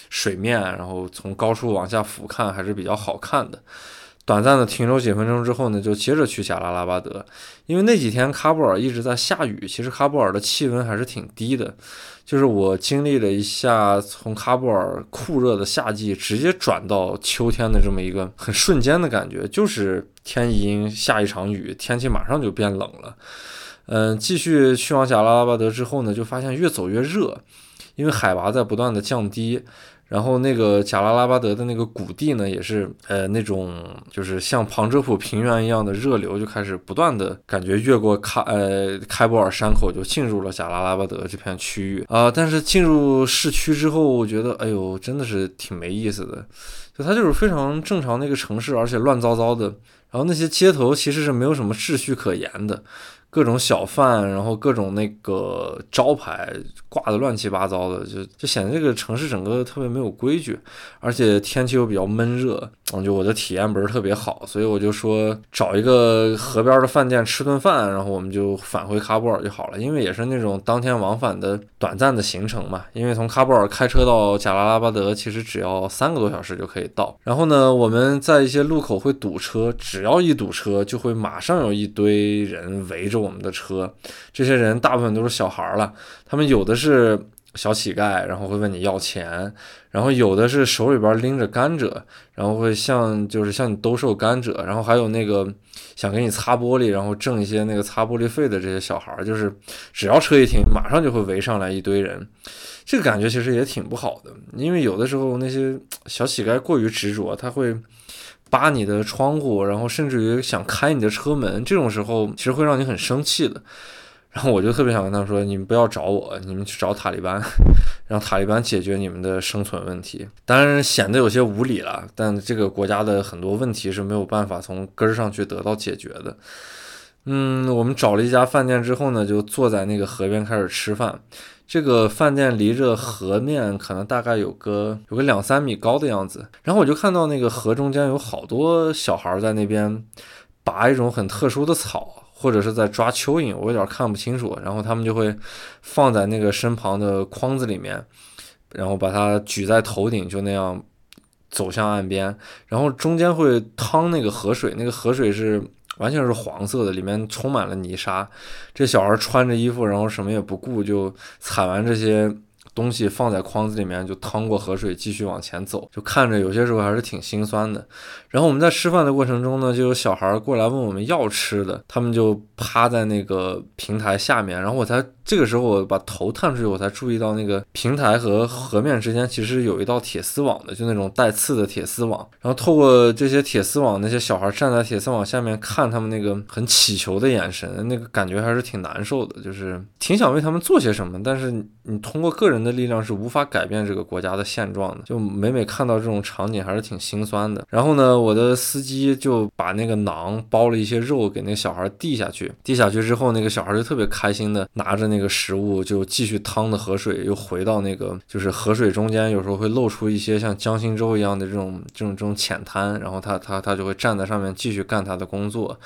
水面，然后从高处往下俯瞰还是比较好看的。短暂的停留几分钟之后呢，就接着去贾拉拉巴德，因为那几天喀布尔一直在下雨，其实喀布尔的气温还是挺低的。就是我经历了一下从喀布尔酷热的夏季直接转到秋天的这么一个很瞬间的感觉，就是天已经下一场雨，天气马上就变冷了。嗯，继续去往贾拉拉巴德之后呢，就发现越走越热，因为海拔在不断的降低。然后那个贾拉拉巴德的那个谷地呢，也是呃那种就是像旁遮普平原一样的热流就开始不断的感觉越过开呃开伯尔山口就进入了贾拉拉巴德这片区域啊。但是进入市区之后，我觉得哎呦真的是挺没意思的，就它就是非常正常的一个城市，而且乱糟糟的。然后那些街头其实是没有什么秩序可言的。各种小贩，然后各种那个招牌挂的乱七八糟的，就就显得这个城市整个特别没有规矩，而且天气又比较闷热，嗯，就我的体验不是特别好，所以我就说找一个河边的饭店吃顿饭，然后我们就返回喀布尔就好了，因为也是那种当天往返的短暂的行程嘛，因为从喀布尔开车到贾拉拉巴德其实只要三个多小时就可以到，然后呢，我们在一些路口会堵车，只要一堵车就会马上有一堆人围着。我们的车，这些人大部分都是小孩了，他们有的是小乞丐，然后会问你要钱，然后有的是手里边拎着甘蔗，然后会向就是向你兜售甘蔗，然后还有那个想给你擦玻璃，然后挣一些那个擦玻璃费的这些小孩，就是只要车一停，马上就会围上来一堆人，这个感觉其实也挺不好的，因为有的时候那些小乞丐过于执着，他会。扒你的窗户，然后甚至于想开你的车门，这种时候其实会让你很生气的。然后我就特别想跟他说：“你们不要找我，你们去找塔利班，让塔利班解决你们的生存问题。”当然显得有些无理了，但这个国家的很多问题是没有办法从根儿上去得到解决的。嗯，我们找了一家饭店之后呢，就坐在那个河边开始吃饭。这个饭店离着河面可能大概有个有个两三米高的样子，然后我就看到那个河中间有好多小孩在那边拔一种很特殊的草，或者是在抓蚯蚓，我有点看不清楚。然后他们就会放在那个身旁的筐子里面，然后把它举在头顶，就那样走向岸边，然后中间会趟那个河水，那个河水是。完全是黄色的，里面充满了泥沙。这小孩穿着衣服，然后什么也不顾，就踩完这些。东西放在筐子里面，就趟过河水继续往前走，就看着有些时候还是挺心酸的。然后我们在吃饭的过程中呢，就有小孩过来问我们要吃的，他们就趴在那个平台下面，然后我才这个时候我把头探出去，我才注意到那个平台和河面之间其实有一道铁丝网的，就那种带刺的铁丝网。然后透过这些铁丝网，那些小孩站在铁丝网下面看他们那个很乞求的眼神，那个感觉还是挺难受的，就是挺想为他们做些什么，但是你通过个人。的力量是无法改变这个国家的现状的，就每每看到这种场景还是挺心酸的。然后呢，我的司机就把那个囊包了一些肉给那个小孩递下去，递下去之后，那个小孩就特别开心的拿着那那个食物就继续淌的河水，又回到那个就是河水中间，有时候会露出一些像江心洲一样的这种这种这种浅滩，然后他他他就会站在上面继续干他的工作，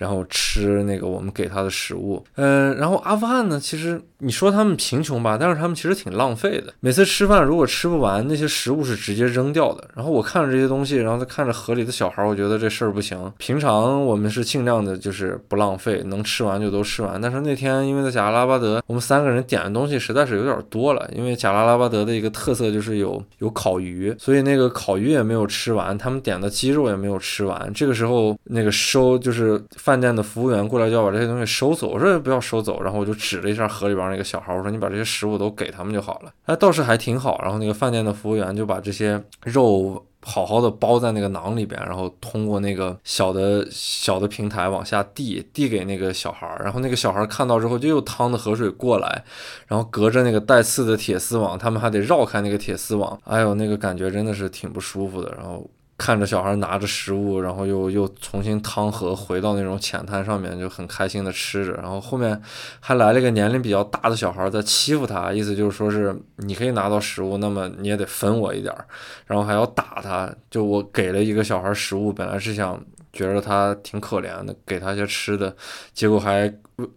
然后吃那个我们给他的食物。嗯，然后阿富汗呢，其实你说他们贫穷吧，但是他们其实挺。浪费的。每次吃饭如果吃不完，那些食物是直接扔掉的。然后我看着这些东西，然后再看着河里的小孩，我觉得这事儿不行。平常我们是尽量的，就是不浪费，能吃完就都吃完。但是那天因为在贾拉拉巴德，我们三个人点的东西实在是有点多了。因为贾拉拉巴德的一个特色就是有有烤鱼，所以那个烤鱼也没有吃完，他们点的鸡肉也没有吃完。这个时候那个收就是饭店的服务员过来就要把这些东西收走，我说不要收走，然后我就指了一下河里边那个小孩，我说你把这些食物都给他们就好。了，哎，倒是还挺好。然后那个饭店的服务员就把这些肉好好的包在那个囊里边，然后通过那个小的小的平台往下递，递给那个小孩。然后那个小孩看到之后，就又趟着河水过来，然后隔着那个带刺的铁丝网，他们还得绕开那个铁丝网。哎呦，那个感觉真的是挺不舒服的。然后。看着小孩拿着食物，然后又又重新趟河回到那种浅滩上面，就很开心的吃着。然后后面还来了一个年龄比较大的小孩在欺负他，意思就是说是你可以拿到食物，那么你也得分我一点儿，然后还要打他。就我给了一个小孩食物，本来是想觉得他挺可怜的，给他些吃的，结果还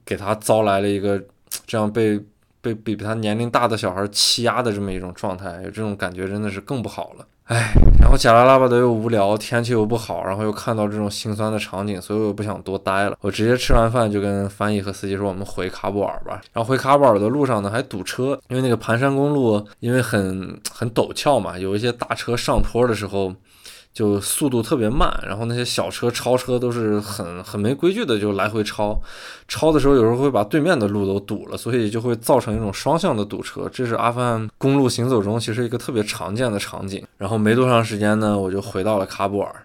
给他招来了一个这样被被比比他年龄大的小孩欺压的这么一种状态，有这种感觉真的是更不好了。唉，然后贾拉拉巴德又无聊，天气又不好，然后又看到这种心酸的场景，所以我不想多待了。我直接吃完饭就跟翻译和司机说：“我们回喀布尔吧。”然后回喀布尔的路上呢，还堵车，因为那个盘山公路因为很很陡峭嘛，有一些大车上坡的时候。就速度特别慢，然后那些小车超车都是很很没规矩的，就来回超，超的时候有时候会把对面的路都堵了，所以就会造成一种双向的堵车。这是阿富汗公路行走中其实一个特别常见的场景。然后没多长时间呢，我就回到了喀布尔。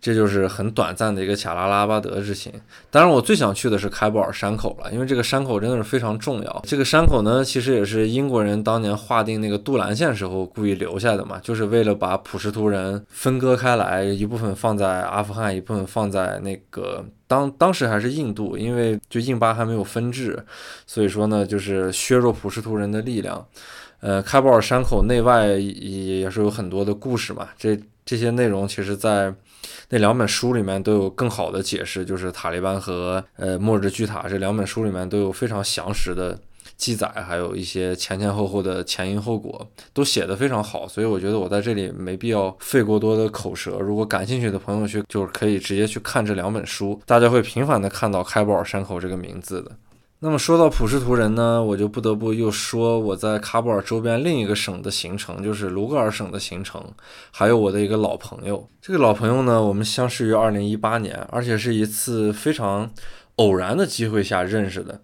这就是很短暂的一个卡拉拉巴德之行。当然，我最想去的是开布尔山口了，因为这个山口真的是非常重要。这个山口呢，其实也是英国人当年划定那个杜兰线时候故意留下的嘛，就是为了把普什图人分割开来，一部分放在阿富汗，一部分放在那个当当时还是印度，因为就印巴还没有分治，所以说呢，就是削弱普什图人的力量。呃，开布尔山口内外也也是有很多的故事嘛，这这些内容其实，在。那两本书里面都有更好的解释，就是塔利班和呃末日巨塔这两本书里面都有非常详实的记载，还有一些前前后后的前因后果都写得非常好，所以我觉得我在这里没必要费过多的口舌。如果感兴趣的朋友去，就是可以直接去看这两本书，大家会频繁的看到开布尔山口这个名字的。那么说到普什图人呢，我就不得不又说我在喀布尔周边另一个省的行程，就是卢格尔省的行程，还有我的一个老朋友。这个老朋友呢，我们相识于二零一八年，而且是一次非常偶然的机会下认识的。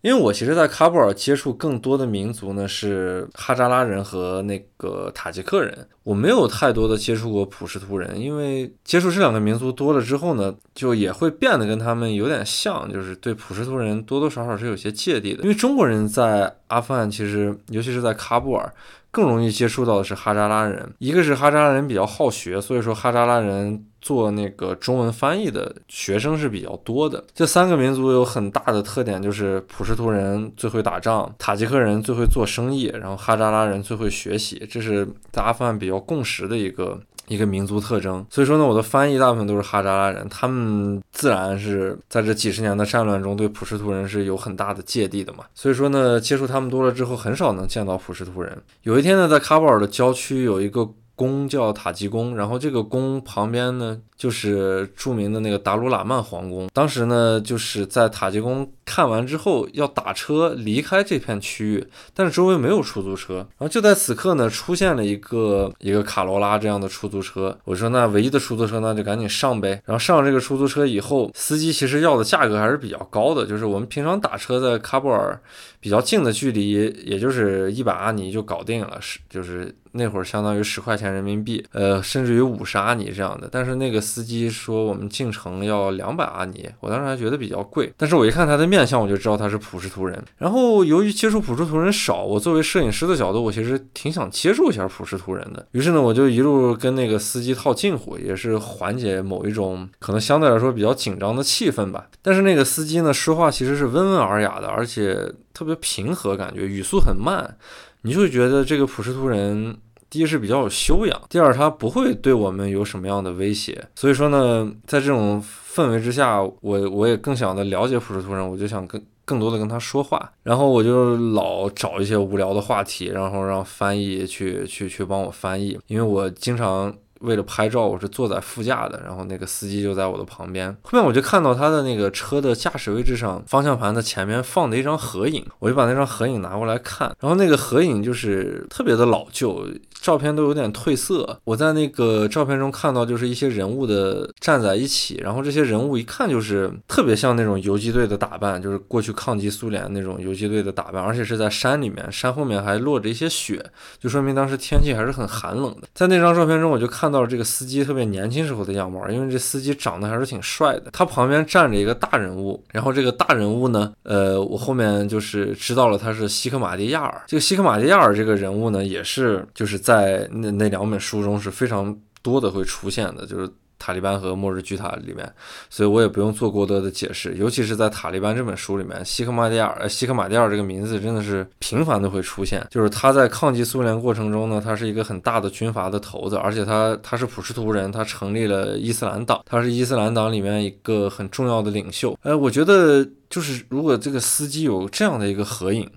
因为我其实，在喀布尔接触更多的民族呢是哈扎拉人和那个塔吉克人，我没有太多的接触过普什图人。因为接触这两个民族多了之后呢，就也会变得跟他们有点像，就是对普什图人多多少少是有些芥蒂的。因为中国人在阿富汗，其实尤其是在喀布尔。更容易接触到的是哈扎拉人，一个是哈扎拉人比较好学，所以说哈扎拉人做那个中文翻译的学生是比较多的。这三个民族有很大的特点，就是普什图人最会打仗，塔吉克人最会做生意，然后哈扎拉人最会学习，这是在阿富汗比较共识的一个。一个民族特征，所以说呢，我的翻译大部分都是哈扎拉人，他们自然是在这几十年的战乱中对普什图人是有很大的芥蒂的嘛。所以说呢，接触他们多了之后，很少能见到普什图人。有一天呢，在喀布尔的郊区有一个宫叫塔吉宫，然后这个宫旁边呢。就是著名的那个达鲁喇曼皇宫，当时呢，就是在塔吉宫看完之后要打车离开这片区域，但是周围没有出租车。然后就在此刻呢，出现了一个一个卡罗拉这样的出租车。我说那唯一的出租车，那就赶紧上呗。然后上这个出租车以后，司机其实要的价格还是比较高的，就是我们平常打车在喀布尔比较近的距离，也就是一百阿尼就搞定了，是就是那会儿相当于十块钱人民币，呃，甚至于五十阿尼这样的。但是那个。司机说我们进城要两百阿尼，我当时还觉得比较贵，但是我一看他的面相，我就知道他是普什图人。然后由于接触普什图人少，我作为摄影师的角度，我其实挺想接触一下普什图人的。于是呢，我就一路跟那个司机套近乎，也是缓解某一种可能相对来说比较紧张的气氛吧。但是那个司机呢，说话其实是温文尔雅的，而且特别平和，感觉语速很慢，你就觉得这个普什图人。第一是比较有修养，第二他不会对我们有什么样的威胁，所以说呢，在这种氛围之下，我我也更想的了解普什图人，我就想跟更多的跟他说话，然后我就老找一些无聊的话题，然后让翻译去去去帮我翻译，因为我经常。为了拍照，我是坐在副驾的，然后那个司机就在我的旁边。后面我就看到他的那个车的驾驶位置上，方向盘的前面放的一张合影，我就把那张合影拿过来看。然后那个合影就是特别的老旧，照片都有点褪色。我在那个照片中看到，就是一些人物的站在一起，然后这些人物一看就是特别像那种游击队的打扮，就是过去抗击苏联那种游击队的打扮，而且是在山里面，山后面还落着一些雪，就说明当时天气还是很寒冷的。在那张照片中，我就看。看到这个司机特别年轻时候的样貌，因为这司机长得还是挺帅的。他旁边站着一个大人物，然后这个大人物呢，呃，我后面就是知道了他是西克马蒂亚尔。这个西克马蒂亚尔这个人物呢，也是就是在那那两本书中是非常多的会出现的，就是。塔利班和末日巨塔里面，所以我也不用做过多的解释。尤其是在塔利班这本书里面，西克马蒂尔，呃，西克马蒂尔这个名字真的是频繁的会出现。就是他在抗击苏联过程中呢，他是一个很大的军阀的头子，而且他他是普什图人，他成立了伊斯兰党，他是伊斯兰党里面一个很重要的领袖。哎，我觉得就是如果这个司机有这样的一个合影。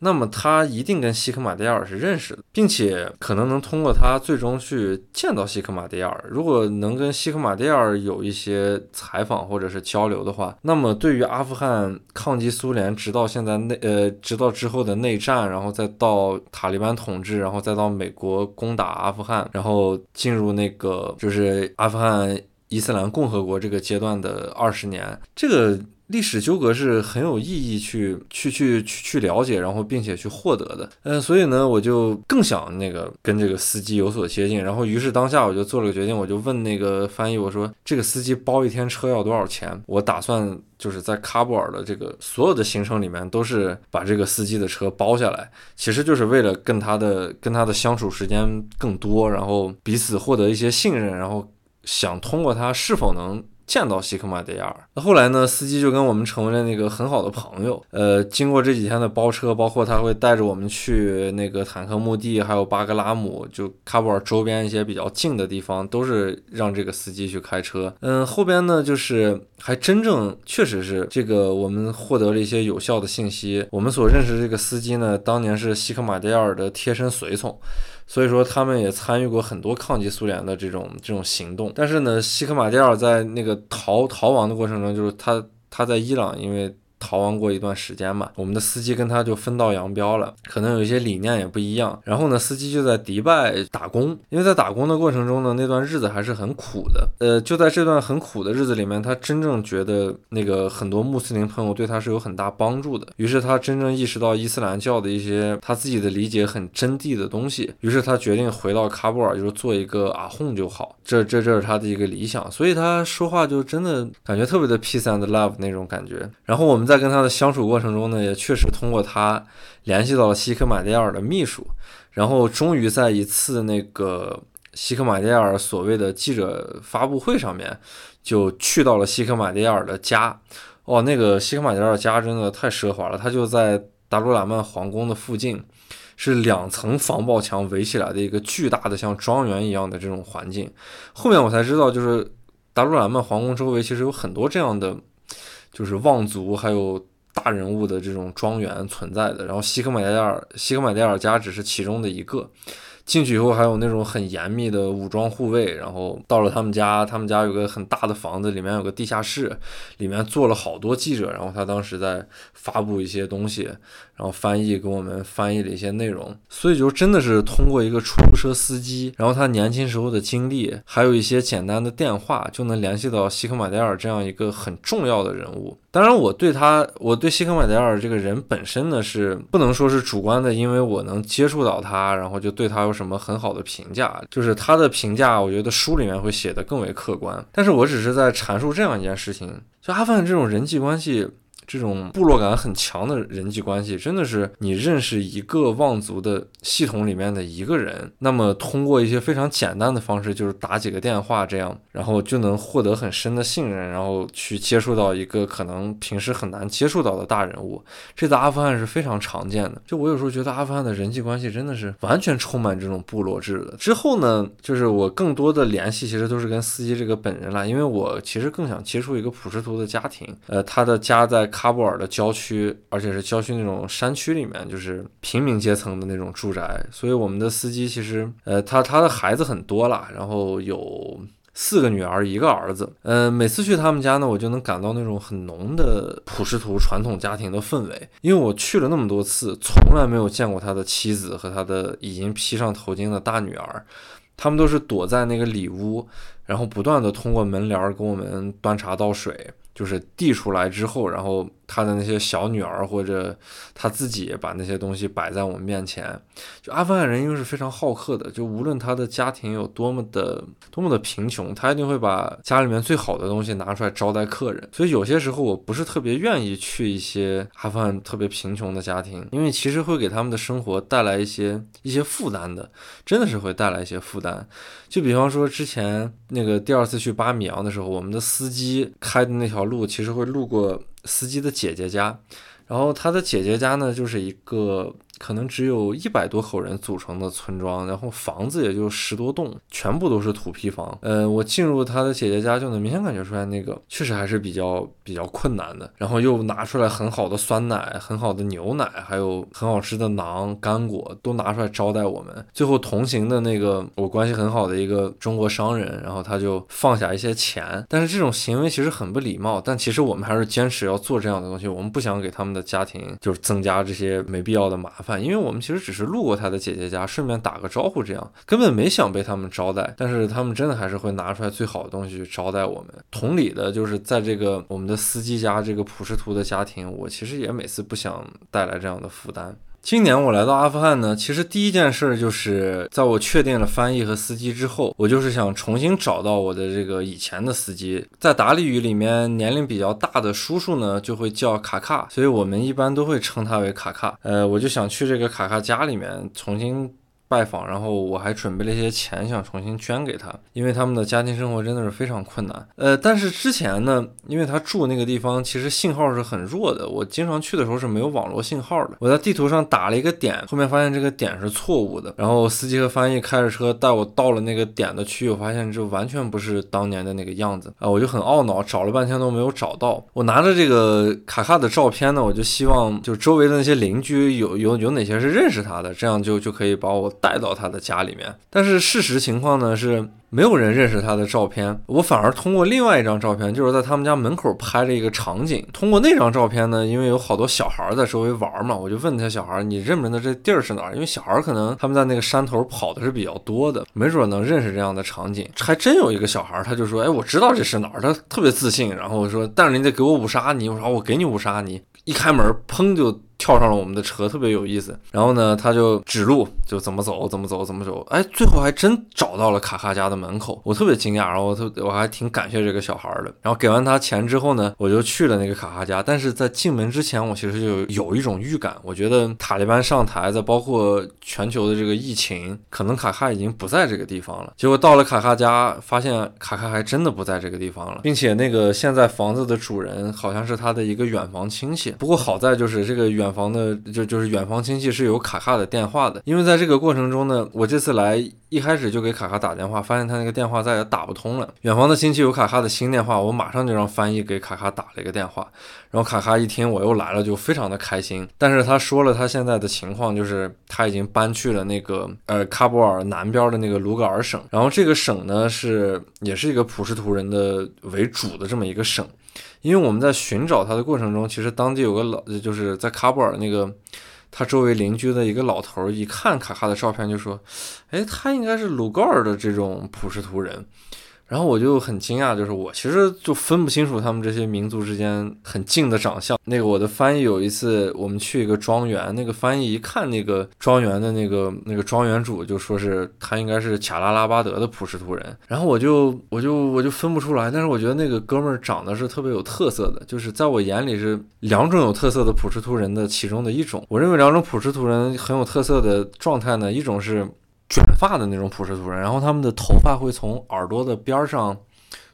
那么他一定跟西克马蒂亚尔是认识的，并且可能能通过他最终去见到西克马蒂亚尔。如果能跟西克马蒂亚尔有一些采访或者是交流的话，那么对于阿富汗抗击苏联，直到现在内呃，直到之后的内战，然后再到塔利班统治，然后再到美国攻打阿富汗，然后进入那个就是阿富汗伊斯兰共和国这个阶段的二十年，这个。历史纠葛是很有意义去去去去去了解，然后并且去获得的。嗯，所以呢，我就更想那个跟这个司机有所接近。然后，于是当下我就做了个决定，我就问那个翻译，我说这个司机包一天车要多少钱？我打算就是在喀布尔的这个所有的行程里面，都是把这个司机的车包下来，其实就是为了跟他的跟他的相处时间更多，然后彼此获得一些信任，然后想通过他是否能。见到西克马蒂亚尔，那后来呢？司机就跟我们成为了那个很好的朋友。呃，经过这几天的包车，包括他会带着我们去那个坦克墓地，还有巴格拉姆，就喀布尔周边一些比较近的地方，都是让这个司机去开车。嗯，后边呢，就是还真正确实是这个，我们获得了一些有效的信息。我们所认识这个司机呢，当年是西克马蒂亚尔的贴身随从。所以说，他们也参与过很多抗击苏联的这种这种行动。但是呢，西克马蒂尔在那个逃逃亡的过程中，就是他他在伊朗，因为逃亡过一段时间嘛，我们的司机跟他就分道扬镳了，可能有一些理念也不一样。然后呢，司机就在迪拜打工，因为在打工的过程中呢，那段日子还是很苦的。呃，就在这段很苦的日子里面，他真正觉得那个很多穆斯林朋友对他是有很大帮助的。于是他真正意识到伊斯兰教的一些他自己的理解很真谛的东西。于是他决定回到喀布尔，就是做一个阿訇就好。这这这是他的一个理想，所以他说话就真的感觉特别的 peace and love 那种感觉。然后我们在跟他的相处过程中呢，也确实通过他联系到了西克马迭尔的秘书，然后终于在一次那个西克马迭尔所谓的记者发布会上面，就去到了西克马迭尔的家。哦，那个西克马迭尔家真的太奢华了，他就在达鲁喇曼皇宫的附近，是两层防爆墙围起来的一个巨大的像庄园一样的这种环境。后面我才知道，就是达鲁喇曼皇宫周围其实有很多这样的。就是望族还有大人物的这种庄园存在的，然后西克马迭尔西克马迭尔家只是其中的一个。进去以后还有那种很严密的武装护卫，然后到了他们家，他们家有个很大的房子，里面有个地下室，里面坐了好多记者，然后他当时在发布一些东西，然后翻译给我们翻译了一些内容，所以就真的是通过一个出租车司机，然后他年轻时候的经历，还有一些简单的电话，就能联系到西克马戴尔这样一个很重要的人物。当然，我对他，我对西克马戴尔这个人本身呢，是不能说是主观的，因为我能接触到他，然后就对他有什么很好的评价。就是他的评价，我觉得书里面会写的更为客观。但是我只是在阐述这样一件事情，就阿富汗这种人际关系。这种部落感很强的人际关系，真的是你认识一个望族的系统里面的一个人，那么通过一些非常简单的方式，就是打几个电话这样，然后就能获得很深的信任，然后去接触到一个可能平时很难接触到的大人物。这在阿富汗是非常常见的。就我有时候觉得阿富汗的人际关系真的是完全充满这种部落制的。之后呢，就是我更多的联系其实都是跟司机这个本人了，因为我其实更想接触一个普什图的家庭，呃，他的家在。喀布尔的郊区，而且是郊区那种山区里面，就是平民阶层的那种住宅。所以我们的司机其实，呃，他他的孩子很多了，然后有四个女儿，一个儿子。嗯，每次去他们家呢，我就能感到那种很浓的普什图传统家庭的氛围。因为我去了那么多次，从来没有见过他的妻子和他的已经披上头巾的大女儿，他们都是躲在那个里屋，然后不断的通过门帘给我们端茶倒水。就是递出来之后，然后他的那些小女儿或者他自己把那些东西摆在我们面前。就阿富汗人因为是非常好客的，就无论他的家庭有多么的多么的贫穷，他一定会把家里面最好的东西拿出来招待客人。所以有些时候我不是特别愿意去一些阿富汗特别贫穷的家庭，因为其实会给他们的生活带来一些一些负担的，真的是会带来一些负担。就比方说之前那个第二次去巴米扬的时候，我们的司机开的那条。路其实会路过司机的姐姐家，然后他的姐姐家呢，就是一个。可能只有一百多口人组成的村庄，然后房子也就十多栋，全部都是土坯房。呃，我进入他的姐姐家就能明显感觉出来，那个确实还是比较比较困难的。然后又拿出来很好的酸奶、很好的牛奶，还有很好吃的馕、干果，都拿出来招待我们。最后同行的那个我关系很好的一个中国商人，然后他就放下一些钱，但是这种行为其实很不礼貌。但其实我们还是坚持要做这样的东西，我们不想给他们的家庭就是增加这些没必要的麻烦。因为我们其实只是路过他的姐姐家，顺便打个招呼，这样根本没想被他们招待。但是他们真的还是会拿出来最好的东西去招待我们。同理的，就是在这个我们的司机家这个普什图的家庭，我其实也每次不想带来这样的负担。今年我来到阿富汗呢，其实第一件事就是在我确定了翻译和司机之后，我就是想重新找到我的这个以前的司机。在达利语里面，年龄比较大的叔叔呢就会叫卡卡，所以我们一般都会称他为卡卡。呃，我就想去这个卡卡家里面重新。拜访，然后我还准备了一些钱，想重新捐给他，因为他们的家庭生活真的是非常困难。呃，但是之前呢，因为他住那个地方，其实信号是很弱的，我经常去的时候是没有网络信号的。我在地图上打了一个点，后面发现这个点是错误的，然后司机和翻译开着车带我到了那个点的区域，我发现这完全不是当年的那个样子啊，我就很懊恼，找了半天都没有找到。我拿着这个卡卡的照片呢，我就希望就周围的那些邻居有有有哪些是认识他的，这样就就可以把我。带到他的家里面。但是事实情况呢是。没有人认识他的照片，我反而通过另外一张照片，就是在他们家门口拍了一个场景。通过那张照片呢，因为有好多小孩在周围玩嘛，我就问他小孩：“你认不认得这地儿是哪儿？”因为小孩可能他们在那个山头跑的是比较多的，没准能认识这样的场景。还真有一个小孩，他就说：“哎，我知道这是哪儿。”他特别自信，然后我说：“但是你得给我五杀你。”我说：“我给你五杀你。”一开门，砰就。跳上了我们的车，特别有意思。然后呢，他就指路，就怎么走，怎么走，怎么走。哎，最后还真找到了卡卡家的门口，我特别惊讶，然后我特我还挺感谢这个小孩的。然后给完他钱之后呢，我就去了那个卡卡家。但是在进门之前，我其实就有一种预感，我觉得塔利班上台，在包括全球的这个疫情，可能卡卡已经不在这个地方了。结果到了卡卡家，发现卡卡还真的不在这个地方了，并且那个现在房子的主人好像是他的一个远房亲戚。不过好在就是这个远远房的就。就是远房亲戚是有卡卡的电话的，因为在这个过程中呢，我这次来一开始就给卡卡打电话，发现他那个电话再也打不通了。远房的亲戚有卡卡的新电话，我马上就让翻译给卡卡打了一个电话，然后卡卡一听我又来了，就非常的开心。但是他说了他现在的情况，就是他已经搬去了那个呃喀布尔南边的那个卢格尔省，然后这个省呢是也是一个普什图人的为主的这么一个省。因为我们在寻找他的过程中，其实当地有个老，就是在喀布尔那个他周围邻居的一个老头，一看卡卡的照片就说：“哎，他应该是鲁高尔的这种普什图人。”然后我就很惊讶，就是我其实就分不清楚他们这些民族之间很近的长相。那个我的翻译有一次我们去一个庄园，那个翻译一看那个庄园的那个那个庄园主，就说是他应该是卡拉拉巴德的普什图人。然后我就我就我就分不出来，但是我觉得那个哥们儿长得是特别有特色的，就是在我眼里是两种有特色的普什图人的其中的一种。我认为两种普什图人很有特色的状态呢，一种是。卷发的那种普什图人，然后他们的头发会从耳朵的边上。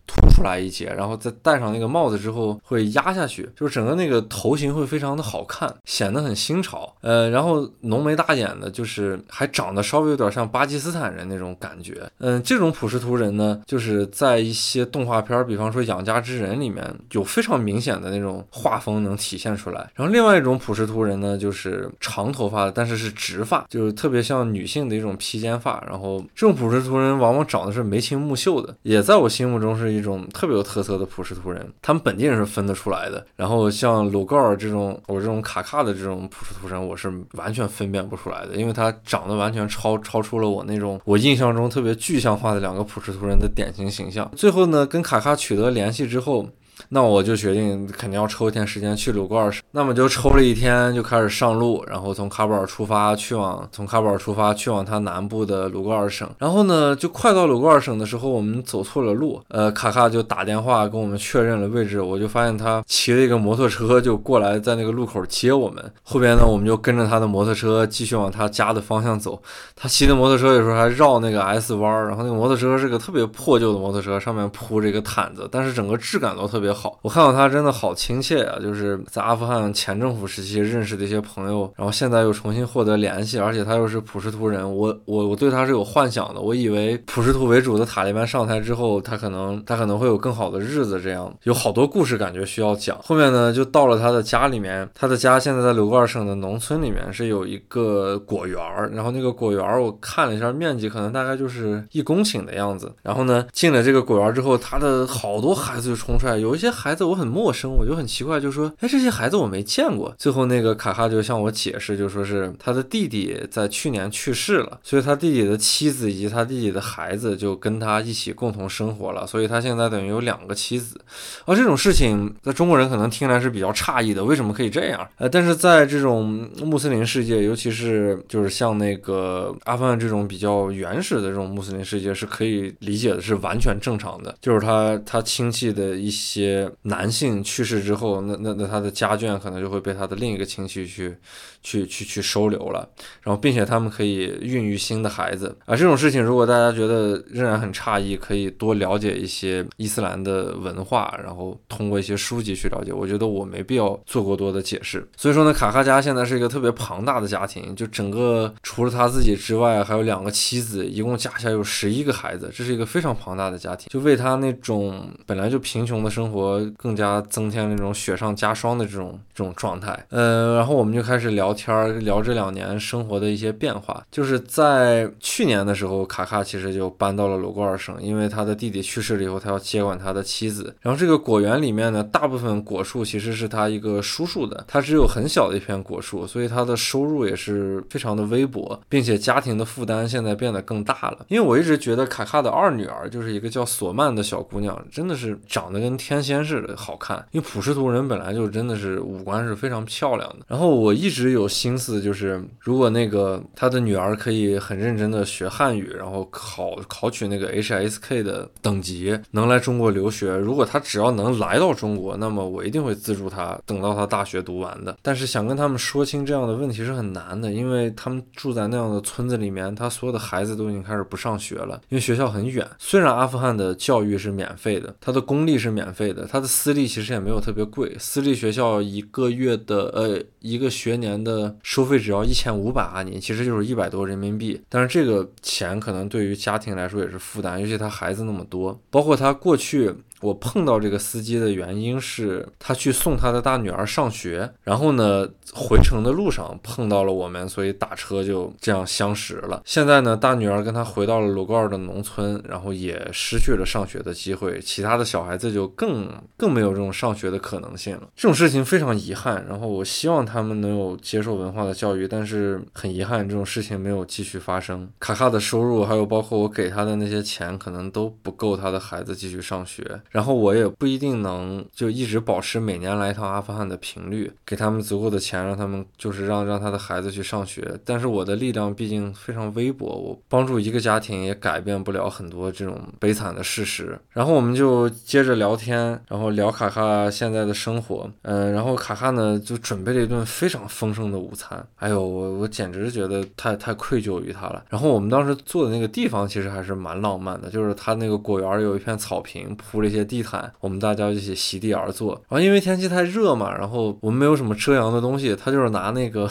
凸出来一截，然后再戴上那个帽子之后会压下去，就是整个那个头型会非常的好看，显得很新潮。呃，然后浓眉大眼的，就是还长得稍微有点像巴基斯坦人那种感觉。嗯，这种普什图人呢，就是在一些动画片，比方说《养家之人》里面有非常明显的那种画风能体现出来。然后另外一种普什图人呢，就是长头发，但是是直发，就是特别像女性的一种披肩发。然后这种普什图人往往长得是眉清目秀的，也在我心目中是。一种特别有特色的普什图人，他们本地人是分得出来的。然后像鲁高尔这种，我这种卡卡的这种普什图人，我是完全分辨不出来的，因为他长得完全超超出了我那种我印象中特别具象化的两个普什图人的典型形象。最后呢，跟卡卡取得联系之后。那我就决定肯定要抽一天时间去鲁格尔省，那么就抽了一天就开始上路，然后从喀布尔出发去往从喀布尔出发去往它南部的鲁格尔省。然后呢，就快到鲁格尔省的时候，我们走错了路，呃，卡卡就打电话跟我们确认了位置，我就发现他骑了一个摩托车就过来在那个路口接我们。后边呢，我们就跟着他的摩托车继续往他家的方向走。他骑的摩托车有时候还绕那个 S 弯，然后那个摩托车是个特别破旧的摩托车，上面铺着一个毯子，但是整个质感都特别。别好，我看到他真的好亲切啊！就是在阿富汗前政府时期认识的一些朋友，然后现在又重新获得联系，而且他又是普什图人，我我我对他是有幻想的。我以为普什图为主的塔利班上台之后，他可能他可能会有更好的日子，这样有好多故事感觉需要讲。后面呢，就到了他的家里面，他的家现在在柳格尔省的农村里面是有一个果园儿，然后那个果园儿我看了一下面积，可能大概就是一公顷的样子。然后呢，进了这个果园之后，他的好多孩子就冲出来，有一些。孩子我很陌生，我就很奇怪，就说，哎，这些孩子我没见过。最后那个卡哈就向我解释，就说是他的弟弟在去年去世了，所以他弟弟的妻子以及他弟弟的孩子就跟他一起共同生活了，所以他现在等于有两个妻子。而这种事情在中国人可能听来是比较诧异的，为什么可以这样？呃，但是在这种穆斯林世界，尤其是就是像那个阿富汗这种比较原始的这种穆斯林世界，是可以理解的，是完全正常的。就是他他亲戚的一些。男性去世之后，那那那他的家眷可能就会被他的另一个亲戚去去去去收留了，然后并且他们可以孕育新的孩子。啊这种事情，如果大家觉得仍然很诧异，可以多了解一些伊斯兰的文化，然后通过一些书籍去了解。我觉得我没必要做过多的解释。所以说呢，卡哈家现在是一个特别庞大的家庭，就整个除了他自己之外，还有两个妻子，一共加起来有十一个孩子，这是一个非常庞大的家庭。就为他那种本来就贫穷的生活。更加增添了那种雪上加霜的这种这种状态。呃，然后我们就开始聊天儿，聊这两年生活的一些变化。就是在去年的时候，卡卡其实就搬到了罗戈尔省，因为他的弟弟去世了以后，他要接管他的妻子。然后这个果园里面呢，大部分果树其实是他一个叔叔的，他只有很小的一片果树，所以他的收入也是非常的微薄，并且家庭的负担现在变得更大了。因为我一直觉得卡卡的二女儿就是一个叫索曼的小姑娘，真的是长得跟天仙似的好看。因为普什图人本来就真的是五官是非常漂亮的。然后我一直有有心思，就是如果那个他的女儿可以很认真的学汉语，然后考考取那个 HSK 的等级，能来中国留学。如果他只要能来到中国，那么我一定会资助他，等到他大学读完的。但是想跟他们说清这样的问题是很难的，因为他们住在那样的村子里面，他所有的孩子都已经开始不上学了，因为学校很远。虽然阿富汗的教育是免费的，他的公立是免费的，他的私立其实也没有特别贵。私立学校一个月的呃一个学年的收费只要一千五百阿尼，其实就是一百多人民币。但是这个钱可能对于家庭来说也是负担，尤其他孩子那么多，包括他过去。我碰到这个司机的原因是他去送他的大女儿上学，然后呢，回程的路上碰到了我们，所以打车就这样相识了。现在呢，大女儿跟他回到了罗高尔的农村，然后也失去了上学的机会，其他的小孩子就更更没有这种上学的可能性了。这种事情非常遗憾。然后我希望他们能有接受文化的教育，但是很遗憾，这种事情没有继续发生。卡卡的收入还有包括我给他的那些钱，可能都不够他的孩子继续上学。然后我也不一定能就一直保持每年来一趟阿富汗的频率，给他们足够的钱，让他们就是让让他的孩子去上学。但是我的力量毕竟非常微薄，我帮助一个家庭也改变不了很多这种悲惨的事实。然后我们就接着聊天，然后聊卡卡现在的生活。嗯，然后卡卡呢就准备了一顿非常丰盛的午餐。哎呦，我我简直觉得太太愧疚于他了。然后我们当时坐的那个地方其实还是蛮浪漫的，就是他那个果园有一片草坪，铺了一些。地毯，我们大家一起席地而坐。然后因为天气太热嘛，然后我们没有什么遮阳的东西，他就是拿那个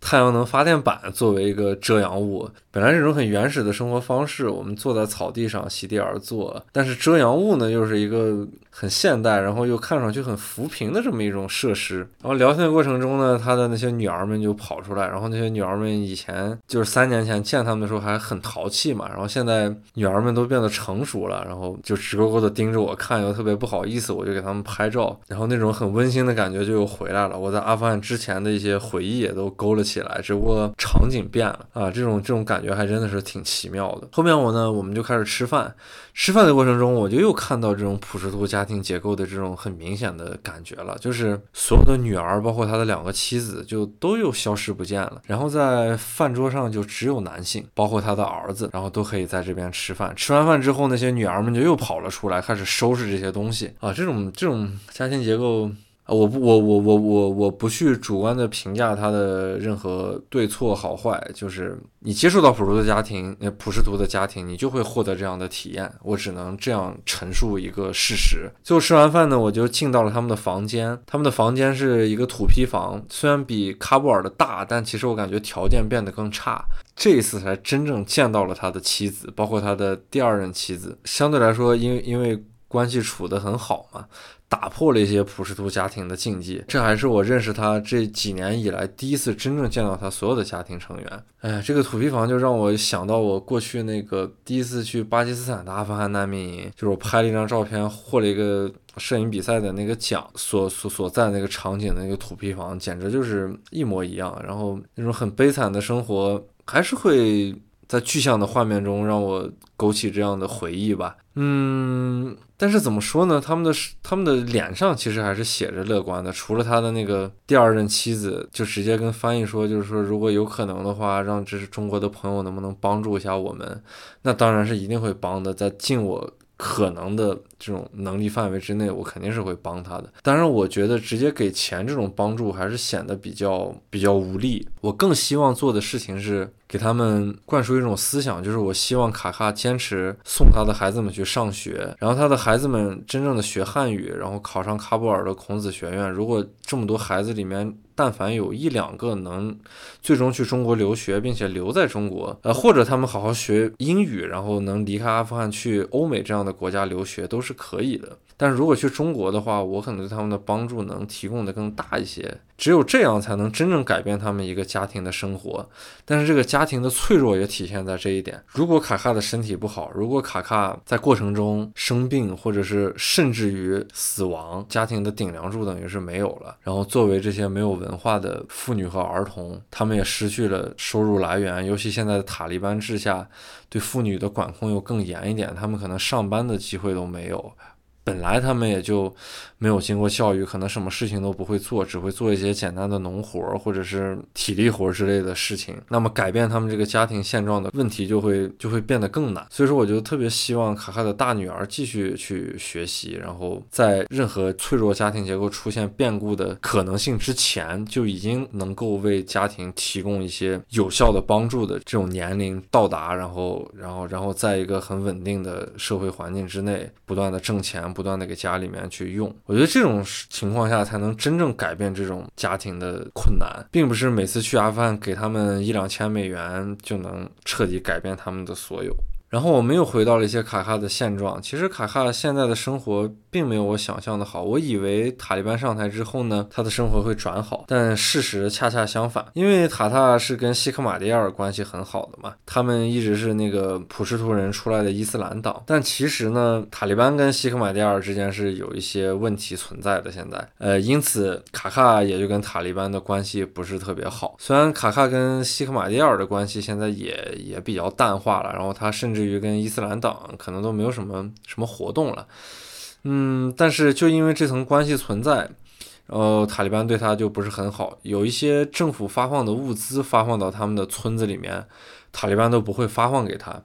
太阳能发电板作为一个遮阳物。本来这种很原始的生活方式，我们坐在草地上席地而坐，但是遮阳物呢又是一个很现代，然后又看上去很扶贫的这么一种设施。然后聊天的过程中呢，他的那些女儿们就跑出来，然后那些女儿们以前就是三年前见他们的时候还很淘气嘛，然后现在女儿们都变得成熟了，然后就直勾勾的盯着我看，又特别不好意思，我就给他们拍照，然后那种很温馨的感觉就又回来了。我在阿富汗之前的一些回忆也都勾了起来，只不过场景变了啊，这种这种感觉。还真的是挺奇妙的。后面我呢，我们就开始吃饭。吃饭的过程中，我就又看到这种普什图家庭结构的这种很明显的感觉了，就是所有的女儿，包括他的两个妻子，就都又消失不见了。然后在饭桌上就只有男性，包括他的儿子，然后都可以在这边吃饭。吃完饭之后，那些女儿们就又跑了出来，开始收拾这些东西啊。这种这种家庭结构。我不，我我我我我不去主观的评价他的任何对错好坏，就是你接触到普图的家庭，那普什图的家庭，你就会获得这样的体验。我只能这样陈述一个事实。最后吃完饭呢，我就进到了他们的房间，他们的房间是一个土坯房，虽然比喀布尔的大，但其实我感觉条件变得更差。这一次才真正见到了他的妻子，包括他的第二任妻子，相对来说，因为因为关系处得很好嘛。打破了一些普什图家庭的禁忌，这还是我认识他这几年以来第一次真正见到他所有的家庭成员。哎，这个土坯房就让我想到我过去那个第一次去巴基斯坦的阿富汗难民营，就是我拍了一张照片，获了一个摄影比赛的那个奖，所所所在那个场景的那个土坯房，简直就是一模一样。然后那种很悲惨的生活，还是会在具象的画面中让我勾起这样的回忆吧。嗯。但是怎么说呢？他们的他们的脸上其实还是写着乐观的。除了他的那个第二任妻子，就直接跟翻译说，就是说如果有可能的话，让这是中国的朋友能不能帮助一下我们？那当然是一定会帮的，在尽我可能的这种能力范围之内，我肯定是会帮他的。当然，我觉得直接给钱这种帮助还是显得比较比较无力。我更希望做的事情是。给他们灌输一种思想，就是我希望卡卡坚持送他的孩子们去上学，然后他的孩子们真正的学汉语，然后考上喀布尔的孔子学院。如果这么多孩子里面，但凡有一两个能最终去中国留学，并且留在中国，呃，或者他们好好学英语，然后能离开阿富汗去欧美这样的国家留学，都是可以的。但是如果去中国的话，我可能对他们的帮助能提供的更大一些。只有这样才能真正改变他们一个家庭的生活。但是这个家庭的脆弱也体现在这一点。如果卡卡的身体不好，如果卡卡在过程中生病，或者是甚至于死亡，家庭的顶梁柱等于是没有了。然后作为这些没有文化的妇女和儿童，他们也失去了收入来源。尤其现在的塔利班治下，对妇女的管控又更严一点，他们可能上班的机会都没有。本来他们也就没有经过教育，可能什么事情都不会做，只会做一些简单的农活或者是体力活之类的事情。那么改变他们这个家庭现状的问题就会就会变得更难。所以说，我就特别希望卡卡的大女儿继续去学习，然后在任何脆弱家庭结构出现变故的可能性之前，就已经能够为家庭提供一些有效的帮助的这种年龄到达，然后然后然后在一个很稳定的社会环境之内，不断的挣钱。不断的给家里面去用，我觉得这种情况下才能真正改变这种家庭的困难，并不是每次去阿富汗给他们一两千美元就能彻底改变他们的所有。然后我们又回到了一些卡卡的现状。其实卡卡现在的生活并没有我想象的好。我以为塔利班上台之后呢，他的生活会转好，但事实恰恰相反。因为塔塔是跟西克马蒂尔关系很好的嘛，他们一直是那个普什图人出来的伊斯兰党。但其实呢，塔利班跟西克马蒂尔之间是有一些问题存在的。现在，呃，因此卡卡也就跟塔利班的关系不是特别好。虽然卡卡跟西克马蒂尔的关系现在也也比较淡化了，然后他甚至。于跟伊斯兰党可能都没有什么什么活动了，嗯，但是就因为这层关系存在，然后塔利班对他就不是很好，有一些政府发放的物资发放到他们的村子里面，塔利班都不会发放给他。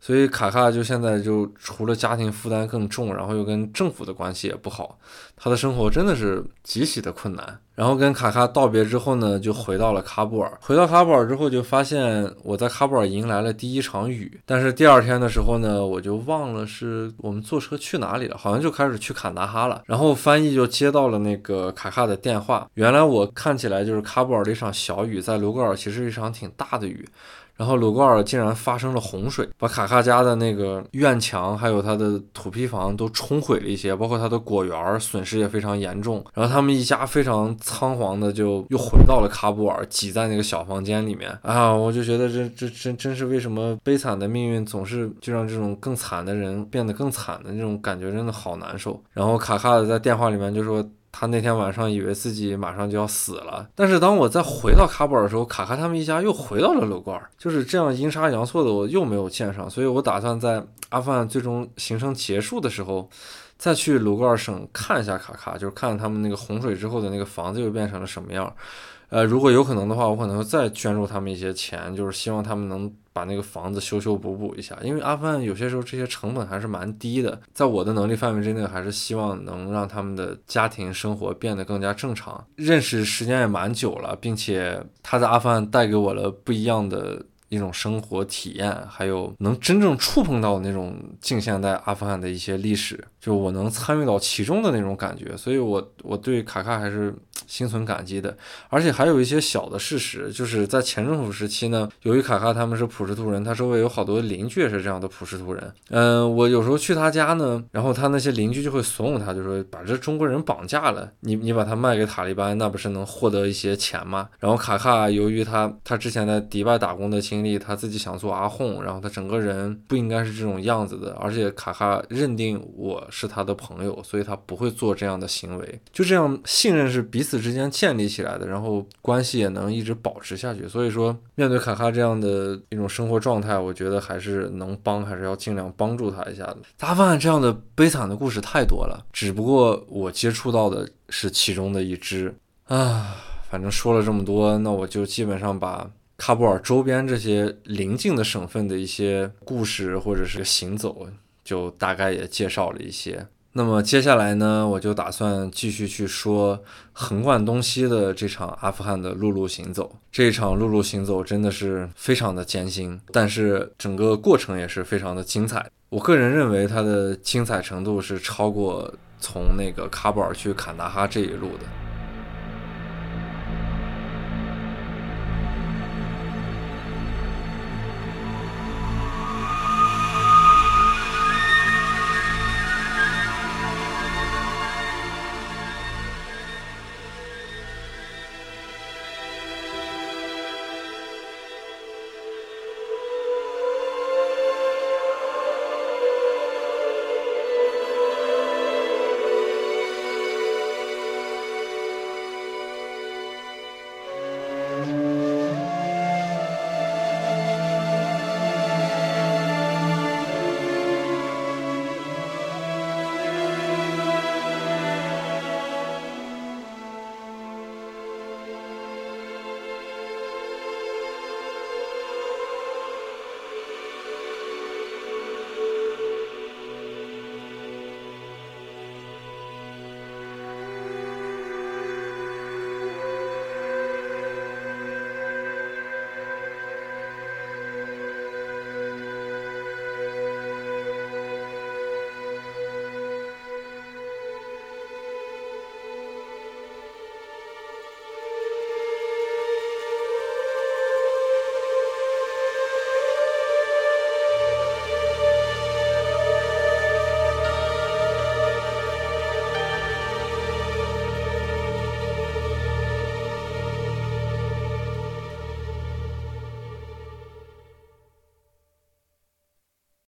所以卡卡就现在就除了家庭负担更重，然后又跟政府的关系也不好，他的生活真的是极其的困难。然后跟卡卡道别之后呢，就回到了喀布尔。回到喀布尔之后，就发现我在喀布尔迎来了第一场雨。但是第二天的时候呢，我就忘了是我们坐车去哪里了，好像就开始去坎大哈了。然后翻译就接到了那个卡卡的电话。原来我看起来就是喀布尔的一场小雨，在卢格尔其实是一场挺大的雨。然后鲁格尔竟然发生了洪水，把卡卡家的那个院墙还有他的土坯房都冲毁了一些，包括他的果园损失也非常严重。然后他们一家非常仓皇的就又回到了喀布尔，挤在那个小房间里面啊！我就觉得这这真真是为什么悲惨的命运总是就让这种更惨的人变得更惨的那种感觉真的好难受。然后卡卡的在电话里面就说。他那天晚上以为自己马上就要死了，但是当我再回到喀布尔的时候，卡卡他们一家又回到了鲁格尔，就是这样阴差阳错的，我又没有见上，所以我打算在阿富汗最终行程结束的时候，再去鲁格尔省看一下卡卡，就是看他们那个洪水之后的那个房子又变成了什么样。呃，如果有可能的话，我可能会再捐助他们一些钱，就是希望他们能把那个房子修修补补一下。因为阿富汗有些时候这些成本还是蛮低的，在我的能力范围之内，还是希望能让他们的家庭生活变得更加正常。认识时间也蛮久了，并且他在阿富汗带给我了不一样的。一种生活体验，还有能真正触碰到那种近现代阿富汗的一些历史，就我能参与到其中的那种感觉，所以我我对卡卡还是心存感激的。而且还有一些小的事实，就是在前政府时期呢，由于卡卡他们是普什图人，他周围有好多邻居也是这样的普什图人。嗯，我有时候去他家呢，然后他那些邻居就会怂恿他，就说把这中国人绑架了，你你把他卖给塔利班，那不是能获得一些钱吗？然后卡卡由于他他之前在迪拜打工的亲。经历他自己想做阿訇，然后他整个人不应该是这种样子的，而且卡卡认定我是他的朋友，所以他不会做这样的行为。就这样，信任是彼此之间建立起来的，然后关系也能一直保持下去。所以说，面对卡卡这样的一种生活状态，我觉得还是能帮，还是要尽量帮助他一下的。阿富汗这样的悲惨的故事太多了，只不过我接触到的是其中的一只啊。反正说了这么多，那我就基本上把。喀布尔周边这些邻近的省份的一些故事或者是行走，就大概也介绍了一些。那么接下来呢，我就打算继续去说横贯东西的这场阿富汗的陆路行走。这一场陆路行走真的是非常的艰辛，但是整个过程也是非常的精彩。我个人认为它的精彩程度是超过从那个喀布尔去坎大哈这一路的。